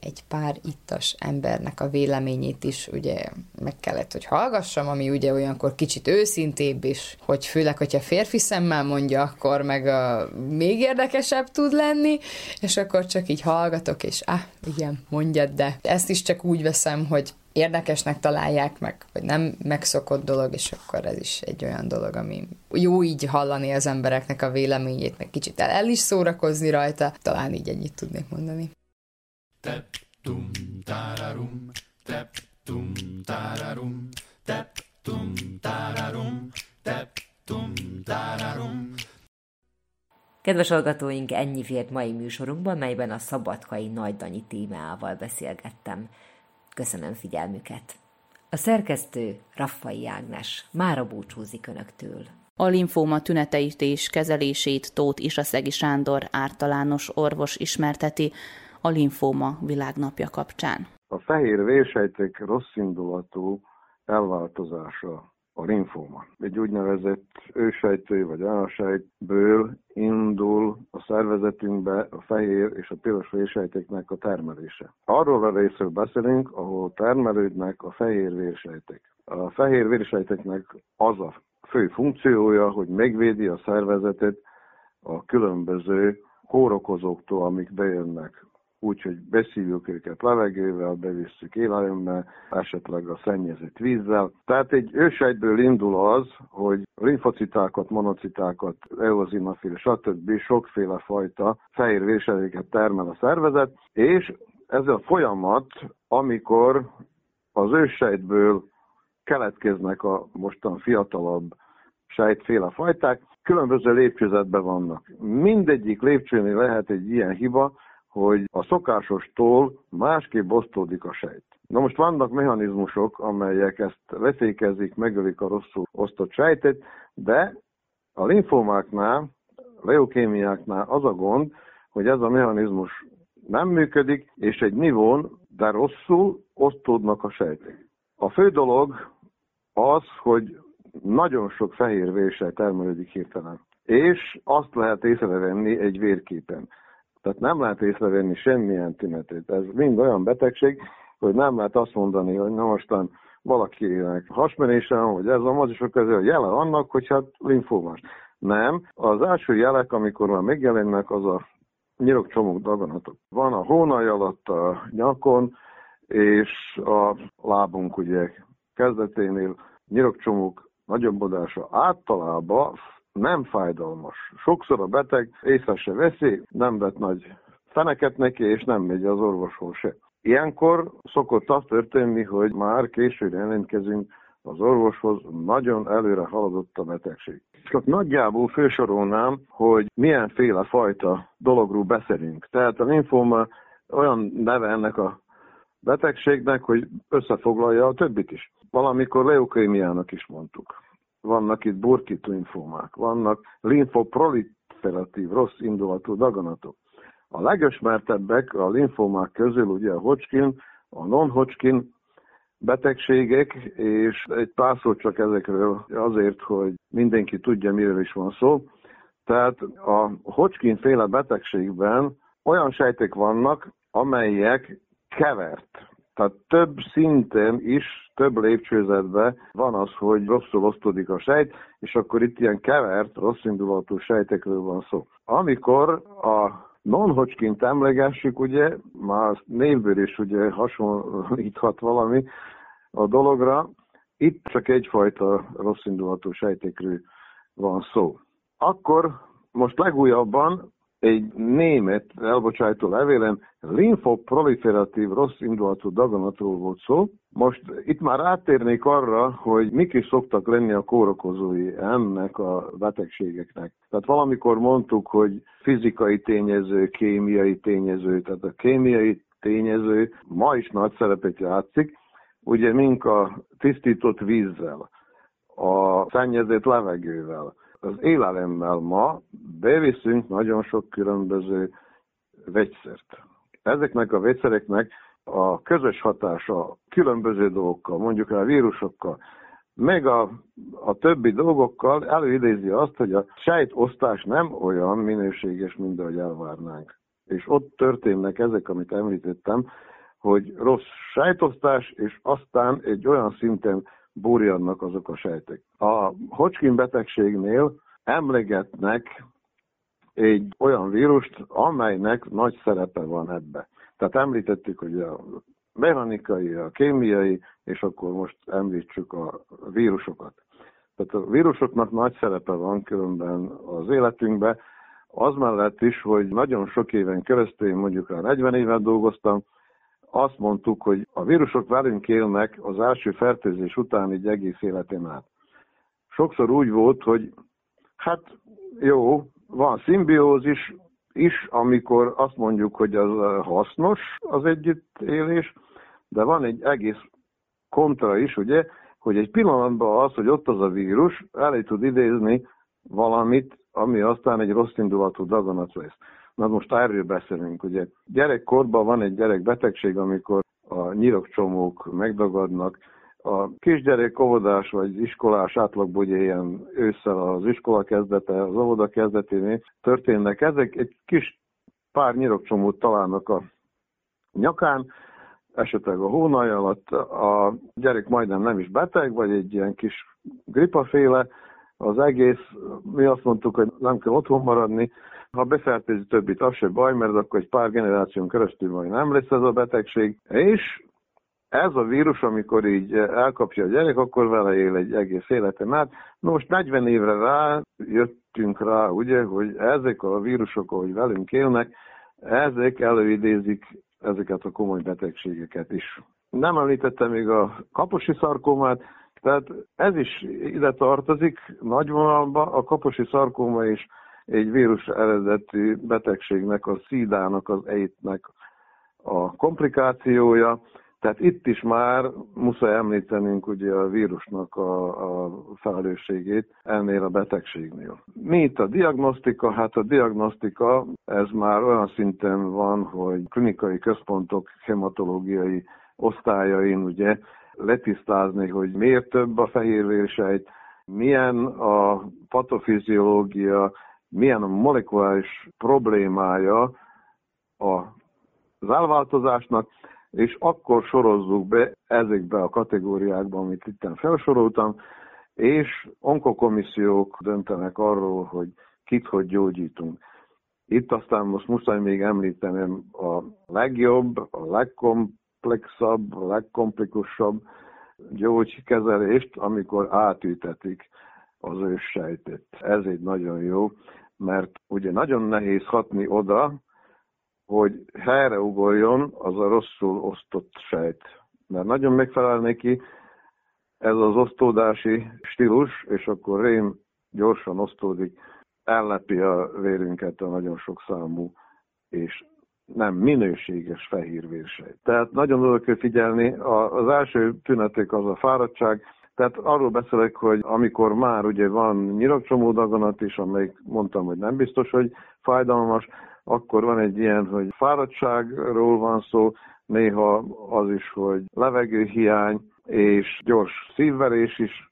egy pár ittas embernek a véleményét is ugye meg kellett, hogy hallgassam, ami ugye olyankor kicsit őszintébb is, hogy főleg, hogyha férfi szemmel mondja, akkor meg a, még érdekesebb tud lenni, és akkor csak így hallgatok, és ah, igen, mondjad, de ezt is csak úgy veszem, hogy érdekesnek találják meg, vagy nem megszokott dolog, és akkor ez is egy olyan dolog, ami jó így hallani az embereknek a véleményét, meg kicsit el, el is szórakozni rajta, talán így ennyit tudnék mondani. Tep, tum, tararum, tep, tum, tararum, tep, tum, tararum, tep, tum, tararum. Kedves hallgatóink, ennyi fért mai műsorunkban, melyben a szabadkai Nagy Danyi témával beszélgettem. Köszönöm figyelmüket. A szerkesztő Raffai Ágnes mára búcsúzik Önöktől. A linfóma tüneteit és kezelését Tóth Isaszegi Sándor ártalános orvos ismerteti a linfóma világnapja kapcsán. A fehér vérsejtek rosszindulatú elváltozása a linfóma. Egy úgynevezett ősejtő vagy anasejtből indul a szervezetünkbe a fehér és a piros vérsejteknek a termelése. Arról a részről beszélünk, ahol termelődnek a fehér vérsejtek. A fehér vérsejteknek az a fő funkciója, hogy megvédi a szervezetet a különböző kórokozóktól, amik bejönnek úgyhogy beszívjuk őket levegővel, bevisszük élelemmel, esetleg a szennyezett vízzel. Tehát egy ősejtből indul az, hogy linfocitákat, monocitákat, eozinofil, stb. sokféle fajta fehér vérsedéket termel a szervezet, és ez a folyamat, amikor az ősejtből keletkeznek a mostan fiatalabb sejtféle fajták, különböző lépcsőzetben vannak. Mindegyik lépcsőnél lehet egy ilyen hiba, hogy a szokásostól másképp osztódik a sejt. Na most vannak mechanizmusok, amelyek ezt lefékezik, megölik a rosszul osztott sejtet, de a linfomáknál, leukémiáknál az a gond, hogy ez a mechanizmus nem működik, és egy nivón, de rosszul osztódnak a sejtek. A fő dolog az, hogy nagyon sok fehér vérsejt termelődik hirtelen. És azt lehet észrevenni egy vérképen. Tehát nem lehet észrevenni semmilyen tünetét. Ez mind olyan betegség, hogy nem lehet azt mondani, hogy na mostan valakinek hasmenése van, hogy ez a sok közül a jele annak, hogy hát linfómas. Nem. Az első jelek, amikor már megjelennek, az a nyirokcsomók daganatok. Van a hónaj alatt a nyakon, és a lábunk ugye kezdeténél nyirokcsomók nagyobbodása általában nem fájdalmas. Sokszor a beteg észre se veszi, nem vett nagy feneket neki, és nem megy az orvoshoz se. Ilyenkor szokott az történni, hogy már későn jelentkezünk az orvoshoz, nagyon előre haladott a betegség. Csak nagyjából fősorolnám, hogy milyenféle fajta dologról beszélünk. Tehát a linfóma olyan neve ennek a betegségnek, hogy összefoglalja a többit is. Valamikor leukémiának is mondtuk vannak itt burkító linfómák, vannak linfoproliferatív, rossz indulatú daganatok. A legismertebbek a linfómák közül ugye a Hodgkin, a non-Hodgkin betegségek, és egy pár szót csak ezekről azért, hogy mindenki tudja, miről is van szó. Tehát a Hodgkin féle betegségben olyan sejtek vannak, amelyek kevert, tehát több szinten is több lépcsőzetben van az, hogy rosszul osztódik a sejt, és akkor itt ilyen kevert, rossz indulatú sejtekről van szó. Amikor a non-Hodgkin emlegessük, ugye, már névből is ugye hasonlíthat valami a dologra, itt csak egyfajta rossz indulatú sejtekről van szó. Akkor most legújabban egy német elbocsájtó levélem linfoproliferatív rossz indulatú daganatról volt szó. Most itt már áttérnék arra, hogy mik is szoktak lenni a kórokozói ennek a betegségeknek. Tehát valamikor mondtuk, hogy fizikai tényező, kémiai tényező, tehát a kémiai tényező ma is nagy szerepet játszik, ugye mink a tisztított vízzel, a szennyezett levegővel, az élelemmel ma beviszünk nagyon sok különböző vegyszert. Ezeknek a vegyszereknek a közös hatása különböző dolgokkal, mondjuk a vírusokkal, meg a, a többi dolgokkal előidézi azt, hogy a sejtosztás nem olyan minőséges, mint ahogy elvárnánk. És ott történnek ezek, amit említettem, hogy rossz sejtosztás, és aztán egy olyan szinten burjannak azok a sejtek. A Hodgkin betegségnél emlegetnek egy olyan vírust, amelynek nagy szerepe van ebbe. Tehát említettük, hogy a mechanikai, a kémiai, és akkor most említsük a vírusokat. Tehát a vírusoknak nagy szerepe van különben az életünkben, az mellett is, hogy nagyon sok éven keresztül, mondjuk rá 40 évet dolgoztam, azt mondtuk, hogy a vírusok velünk élnek az első fertőzés után egy egész életén át. Sokszor úgy volt, hogy hát jó, van szimbiózis is, amikor azt mondjuk, hogy az hasznos az együttélés, de van egy egész kontra is, ugye, hogy egy pillanatban az, hogy ott az a vírus, elé tud idézni valamit, ami aztán egy rossz indulatú daganat lesz. Na most erről beszélünk, ugye. Gyerekkorban van egy gyerekbetegség, amikor a nyirokcsomók megdagadnak, a kisgyerek óvodás vagy iskolás átlagban ugye ilyen ősszel az iskola kezdete, az óvoda kezdeténél történnek. Ezek egy kis pár nyirokcsomót találnak a nyakán, esetleg a hónaj alatt. A gyerek majdnem nem is beteg, vagy egy ilyen kis gripaféle, az egész, mi azt mondtuk, hogy nem kell otthon maradni, ha befertőzi többit, az se baj, mert akkor egy pár generáción keresztül majd nem lesz ez a betegség, és ez a vírus, amikor így elkapja a gyerek, akkor vele él egy egész életen át. Most 40 évre rá jöttünk rá, ugye, hogy ezek a vírusok, ahogy velünk élnek, ezek előidézik ezeket a komoly betegségeket is. Nem említettem még a kaposi szarkómát, tehát ez is ide tartozik nagy a kaposi szarkóma is egy vírus eredetű betegségnek, a szídának, az eitnek a komplikációja. Tehát itt is már muszáj említenünk ugye a vírusnak a, a felelősségét ennél a betegségnél. Mi itt a diagnosztika? Hát a diagnosztika ez már olyan szinten van, hogy klinikai központok hematológiai osztályain ugye letisztázni, hogy miért több a fehérvérsejt, milyen a patofiziológia, milyen a molekuláris problémája az elváltozásnak, és akkor sorozzuk be ezekbe a kategóriákba, amit itt felsoroltam, és onkokomissziók döntenek arról, hogy kit hogy gyógyítunk. Itt aztán most muszáj még említenem a legjobb, a legkomplexabb, a legkomplikusabb gyógykezelést, amikor átültetik az őssejtet. Ez egy nagyon jó, mert ugye nagyon nehéz hatni oda, hogy helyre ugorjon az a rosszul osztott sejt. Mert nagyon megfelel neki ez az osztódási stílus, és akkor rém gyorsan osztódik, ellepi a vérünket a nagyon sok számú és nem minőséges fehérvérsejt. Tehát nagyon oda kell figyelni, az első tünetek az a fáradtság, tehát arról beszélek, hogy amikor már ugye van nyirakcsomó daganat is, amelyik mondtam, hogy nem biztos, hogy fájdalmas, akkor van egy ilyen, hogy fáradtságról van szó, néha az is, hogy levegőhiány és gyors szívverés is,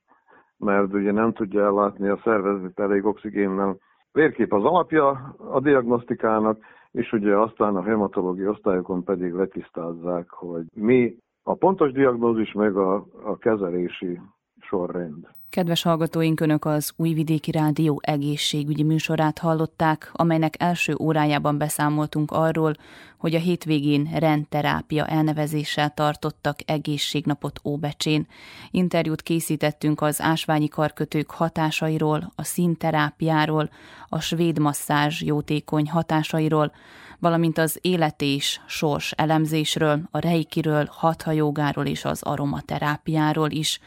mert ugye nem tudja ellátni a szervezet elég oxigénnel. Vérkép az alapja a diagnosztikának, és ugye aztán a hematológiai osztályokon pedig letisztázzák, hogy mi a pontos diagnózis meg a, a kezelési sorrend. Kedves hallgatóink, Önök az Újvidéki Rádió egészségügyi műsorát hallották, amelynek első órájában beszámoltunk arról, hogy a hétvégén rendterápia elnevezéssel tartottak egészségnapot Óbecsén. Interjút készítettünk az ásványi karkötők hatásairól, a színterápiáról, a svéd masszázs jótékony hatásairól, valamint az élet és sors elemzésről, a reikiről, hathajógáról és az aromaterápiáról is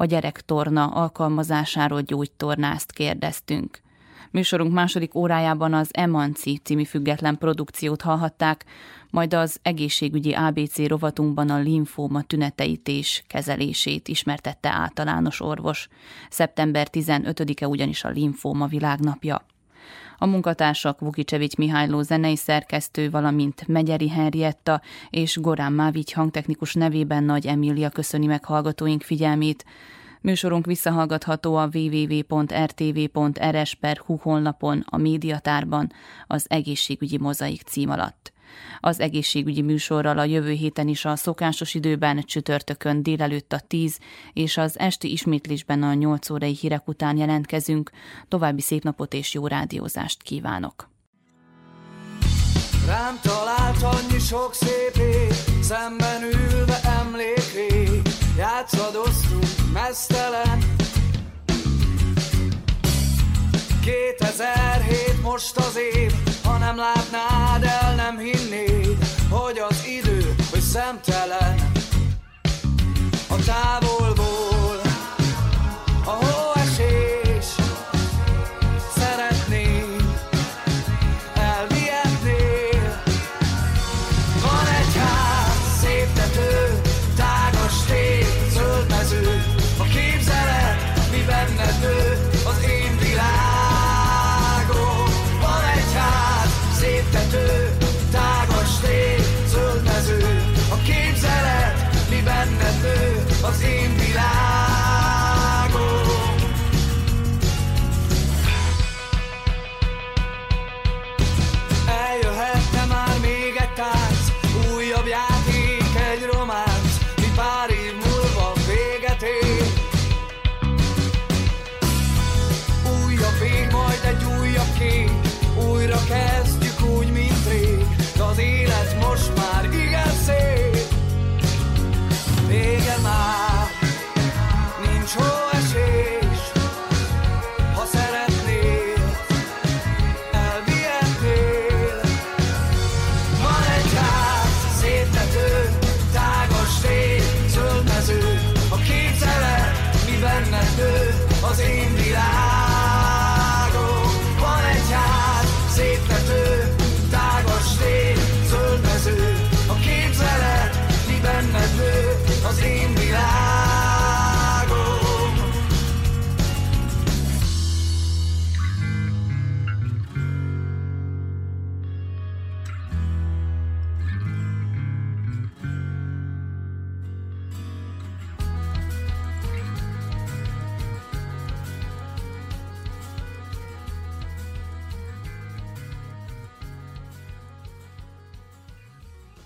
a gyerektorna alkalmazásáról gyógytornást kérdeztünk. Műsorunk második órájában az Emanci című független produkciót hallhatták, majd az egészségügyi ABC rovatunkban a linfóma tüneteit és kezelését ismertette általános orvos. Szeptember 15-e ugyanis a linfóma világnapja. A munkatársak Vukicsevics Mihályló zenei szerkesztő, valamint Megyeri Henrietta és Gorán Mávics hangtechnikus nevében Nagy Emília köszöni meg hallgatóink figyelmét. Műsorunk visszahallgatható a www.rtv.rs.hu honlapon, a médiatárban, az egészségügyi mozaik cím alatt. Az egészségügyi műsorral a jövő héten is a szokásos időben csütörtökön délelőtt a 10 és az esti ismétlésben a 8 órai hírek után jelentkezünk. További szép napot és jó rádiózást kívánok! Rám talált annyi sok szép szemben ülve emlékrég, játszadoztunk mesztelen. 2007 most az év, ha nem látnád, el nem hinnéd, szemtelen. A távolból,